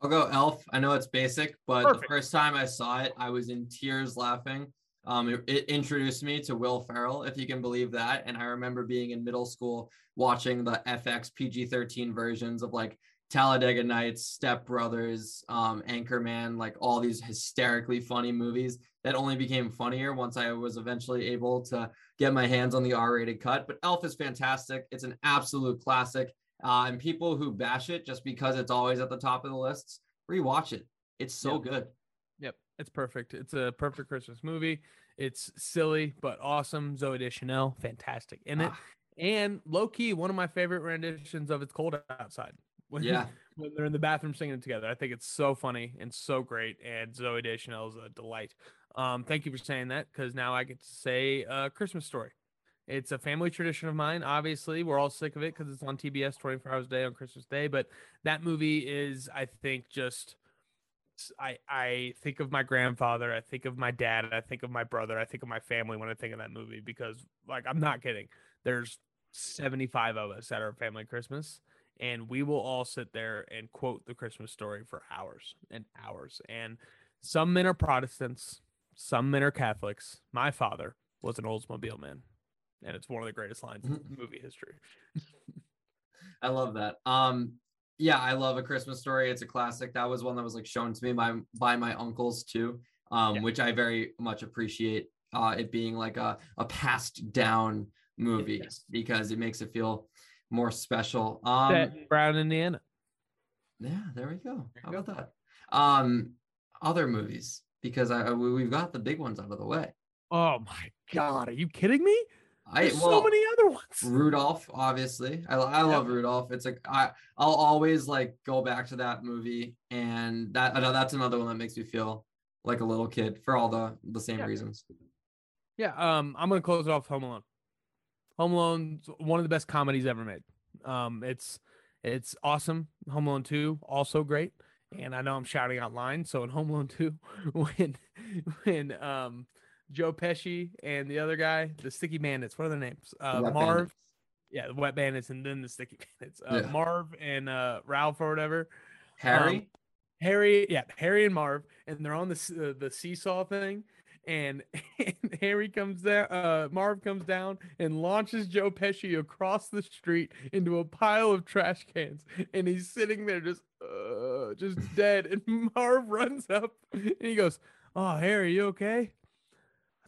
I'll go Elf. I know it's basic, but the first time I saw it, I was in tears laughing. Um, it, it introduced me to Will Ferrell, if you can believe that. And I remember being in middle school watching the FX PG 13 versions of like Talladega Nights, Step Brothers, um, Anchorman, like all these hysterically funny movies that only became funnier once I was eventually able to get my hands on the R rated cut. But Elf is fantastic. It's an absolute classic. Uh, and people who bash it just because it's always at the top of the lists, rewatch it. It's so Yeah. good. It's perfect. It's a perfect Christmas movie. It's silly but awesome. Zooey Deschanel, fantastic in it, Ah. and low key one of my favorite renditions of "It's Cold Outside." When, Yeah. when they're in the bathroom singing it together, I think it's so funny and so great. And Zooey Deschanel is a delight. Um, thank you for saying that because now I get to say a Christmas story. It's a family tradition of mine. Obviously, we're all sick of it because it's on TBS 24 hours a day on Christmas Day. But that movie is, I think, just I I think of my grandfather, I think of my dad, I think of my brother, I think of my family when I think of that movie because like I'm not kidding. There's 75 of us at our family Christmas and we will all sit there and quote the Christmas story for hours and hours. And some men are Protestants, some men are Catholics. My father was an Oldsmobile man. And it's one of the greatest lines in movie history. I love that. Um, yeah, I love a Christmas story. It's a classic. That was one that was like shown to me by by my uncles too, um, Yeah. which I very much appreciate. Uh, it being like a a passed down movie Yes. because it makes it feel more special. Um, in Brown, Indiana. yeah, there we go. How about that? Um, other movies because I we- we've got the big ones out of the way. Oh my god, are you kidding me? I well, so many other ones. Rudolph, obviously. I, I love Rudolph. It's like I I'll always like go back to that movie, and that I know that's another one that makes me feel like a little kid for all the the same Yeah. reasons. Yeah, um, I'm gonna close it off Home Alone. Home Alone's one of the best comedies ever made. Um, it's it's awesome. Home Alone Two also great, and I know I'm shouting out lines. So in Home Alone Two, when when um Joe Pesci and the other guy, the Sticky Bandits, what are their names? Uh, Marv, Bandits. yeah, the Wet Bandits, and then the Sticky Bandits. Uh, Yeah. Marv and uh, Ralph or whatever. Harry, Um, Harry, yeah, Harry and Marv, and they're on the uh, the seesaw thing, and, and Harry comes down, uh, Marv comes down and launches Joe Pesci across the street into a pile of trash cans, and he's sitting there just, uh, just dead, and Marv runs up and he goes, "Oh, Harry, you okay?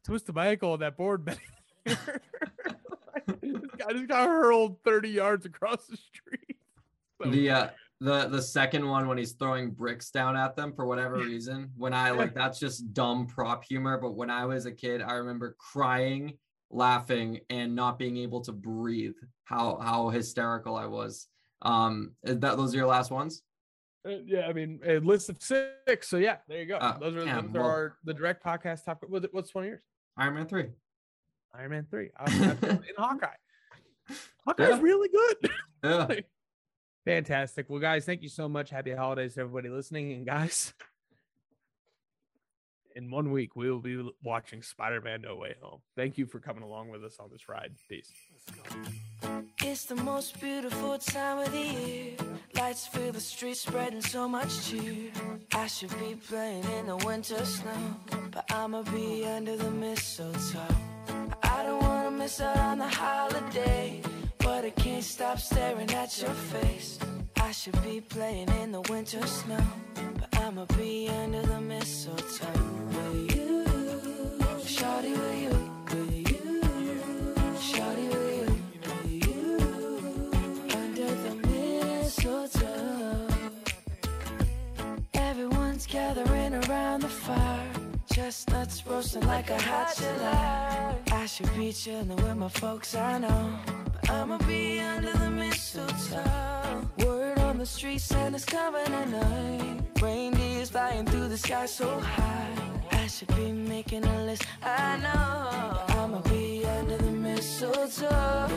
Twisted my ankle on that board back there." this guy just got hurled thirty yards across the street. So the uh the the second one when he's throwing bricks down at them for whatever reason. When I like that's just dumb prop humor, but when I was a kid, I remember crying, laughing, and not being able to breathe. How how hysterical I was. Um, that those are your last ones? Uh, yeah, I mean, a list of six. So yeah, there you go. Uh, those are, damn, those are well- our, the direct podcast top. What's one of yours? Iron Man three. Iron Man three. I was- I was in Hawkeye. Hawkeye's Yeah. really good. Yeah. Fantastic. Well, guys, thank you so much. Happy holidays to everybody listening. And guys, in one week, we will be watching Spider Man No Way Home. Thank you for coming along with us on this ride. Peace. It's the most beautiful time of the year. Lights fill the streets, spreading so much cheer. I should be playing in the winter snow, but I'ma be under the mistletoe. I don't wanna miss out on the holiday, but I can't stop staring at your face. I should be playing in the winter snow, but I'ma be under the mistletoe with you. Shawty with you, gathering around the fire. Chestnuts roasting like a hot July. I should be chilling with my folks, I know. But I'ma be under the mistletoe. Word on the street, Santa's coming tonight. Reindeers flying through the sky so high. I should be making a list, I know. I'ma be under the mistletoe.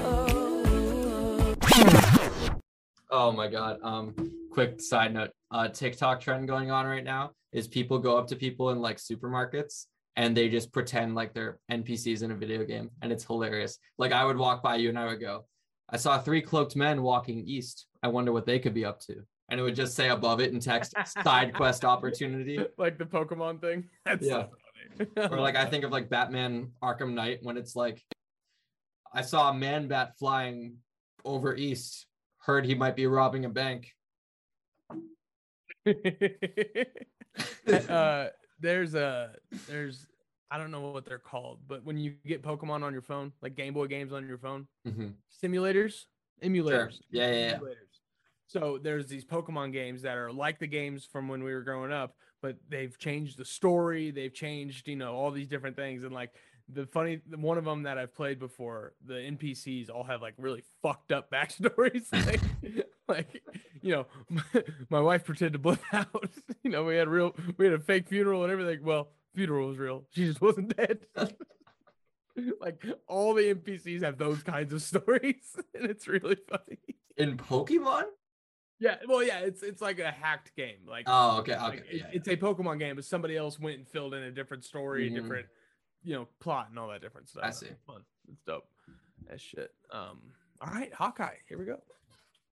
Oh my god. Um, quick side note. Uh, TikTok trend going on right now is people go up to people in like supermarkets and they just pretend like they're NPCs in a video game, and it's hilarious. Like I would walk by you and I would go, "I saw three cloaked men walking east. I wonder what they could be up to." And it would just say above it in text, "Side quest opportunity." like the Pokemon thing. That's Yeah. so funny. or like I think of like Batman Arkham Knight when it's like I saw a man bat flying over east. Heard he might be robbing a bank. Uh, there's a there's I don't know what they're called, but when you get Pokemon on your phone, like Game Boy games on your phone, Mhm. simulators, emulators, Yeah, yeah, yeah. emulators. So there's these Pokemon games that are like the games from when we were growing up, but they've changed the story, they've changed, you know, all these different things, and like the funny one of them that I've played before, the NPCs all have like really fucked up backstories. like, like, you know, my, wife pretended to blip out. you know, we had real, we had a fake funeral and everything. Well, funeral was real. She just wasn't dead. like all the NPCs have those kinds of stories, and it's really funny. In Pokemon? Yeah, well, yeah, it's it's like a hacked game. Like, Oh, okay, like, okay. it- yeah, it's a Pokemon game, but somebody else went and filled in a different story, Mhm. different, you know, plot and all that different stuff. I see. It's fun. It's dope. That shit. Um. All right, Hawkeye. Here we go.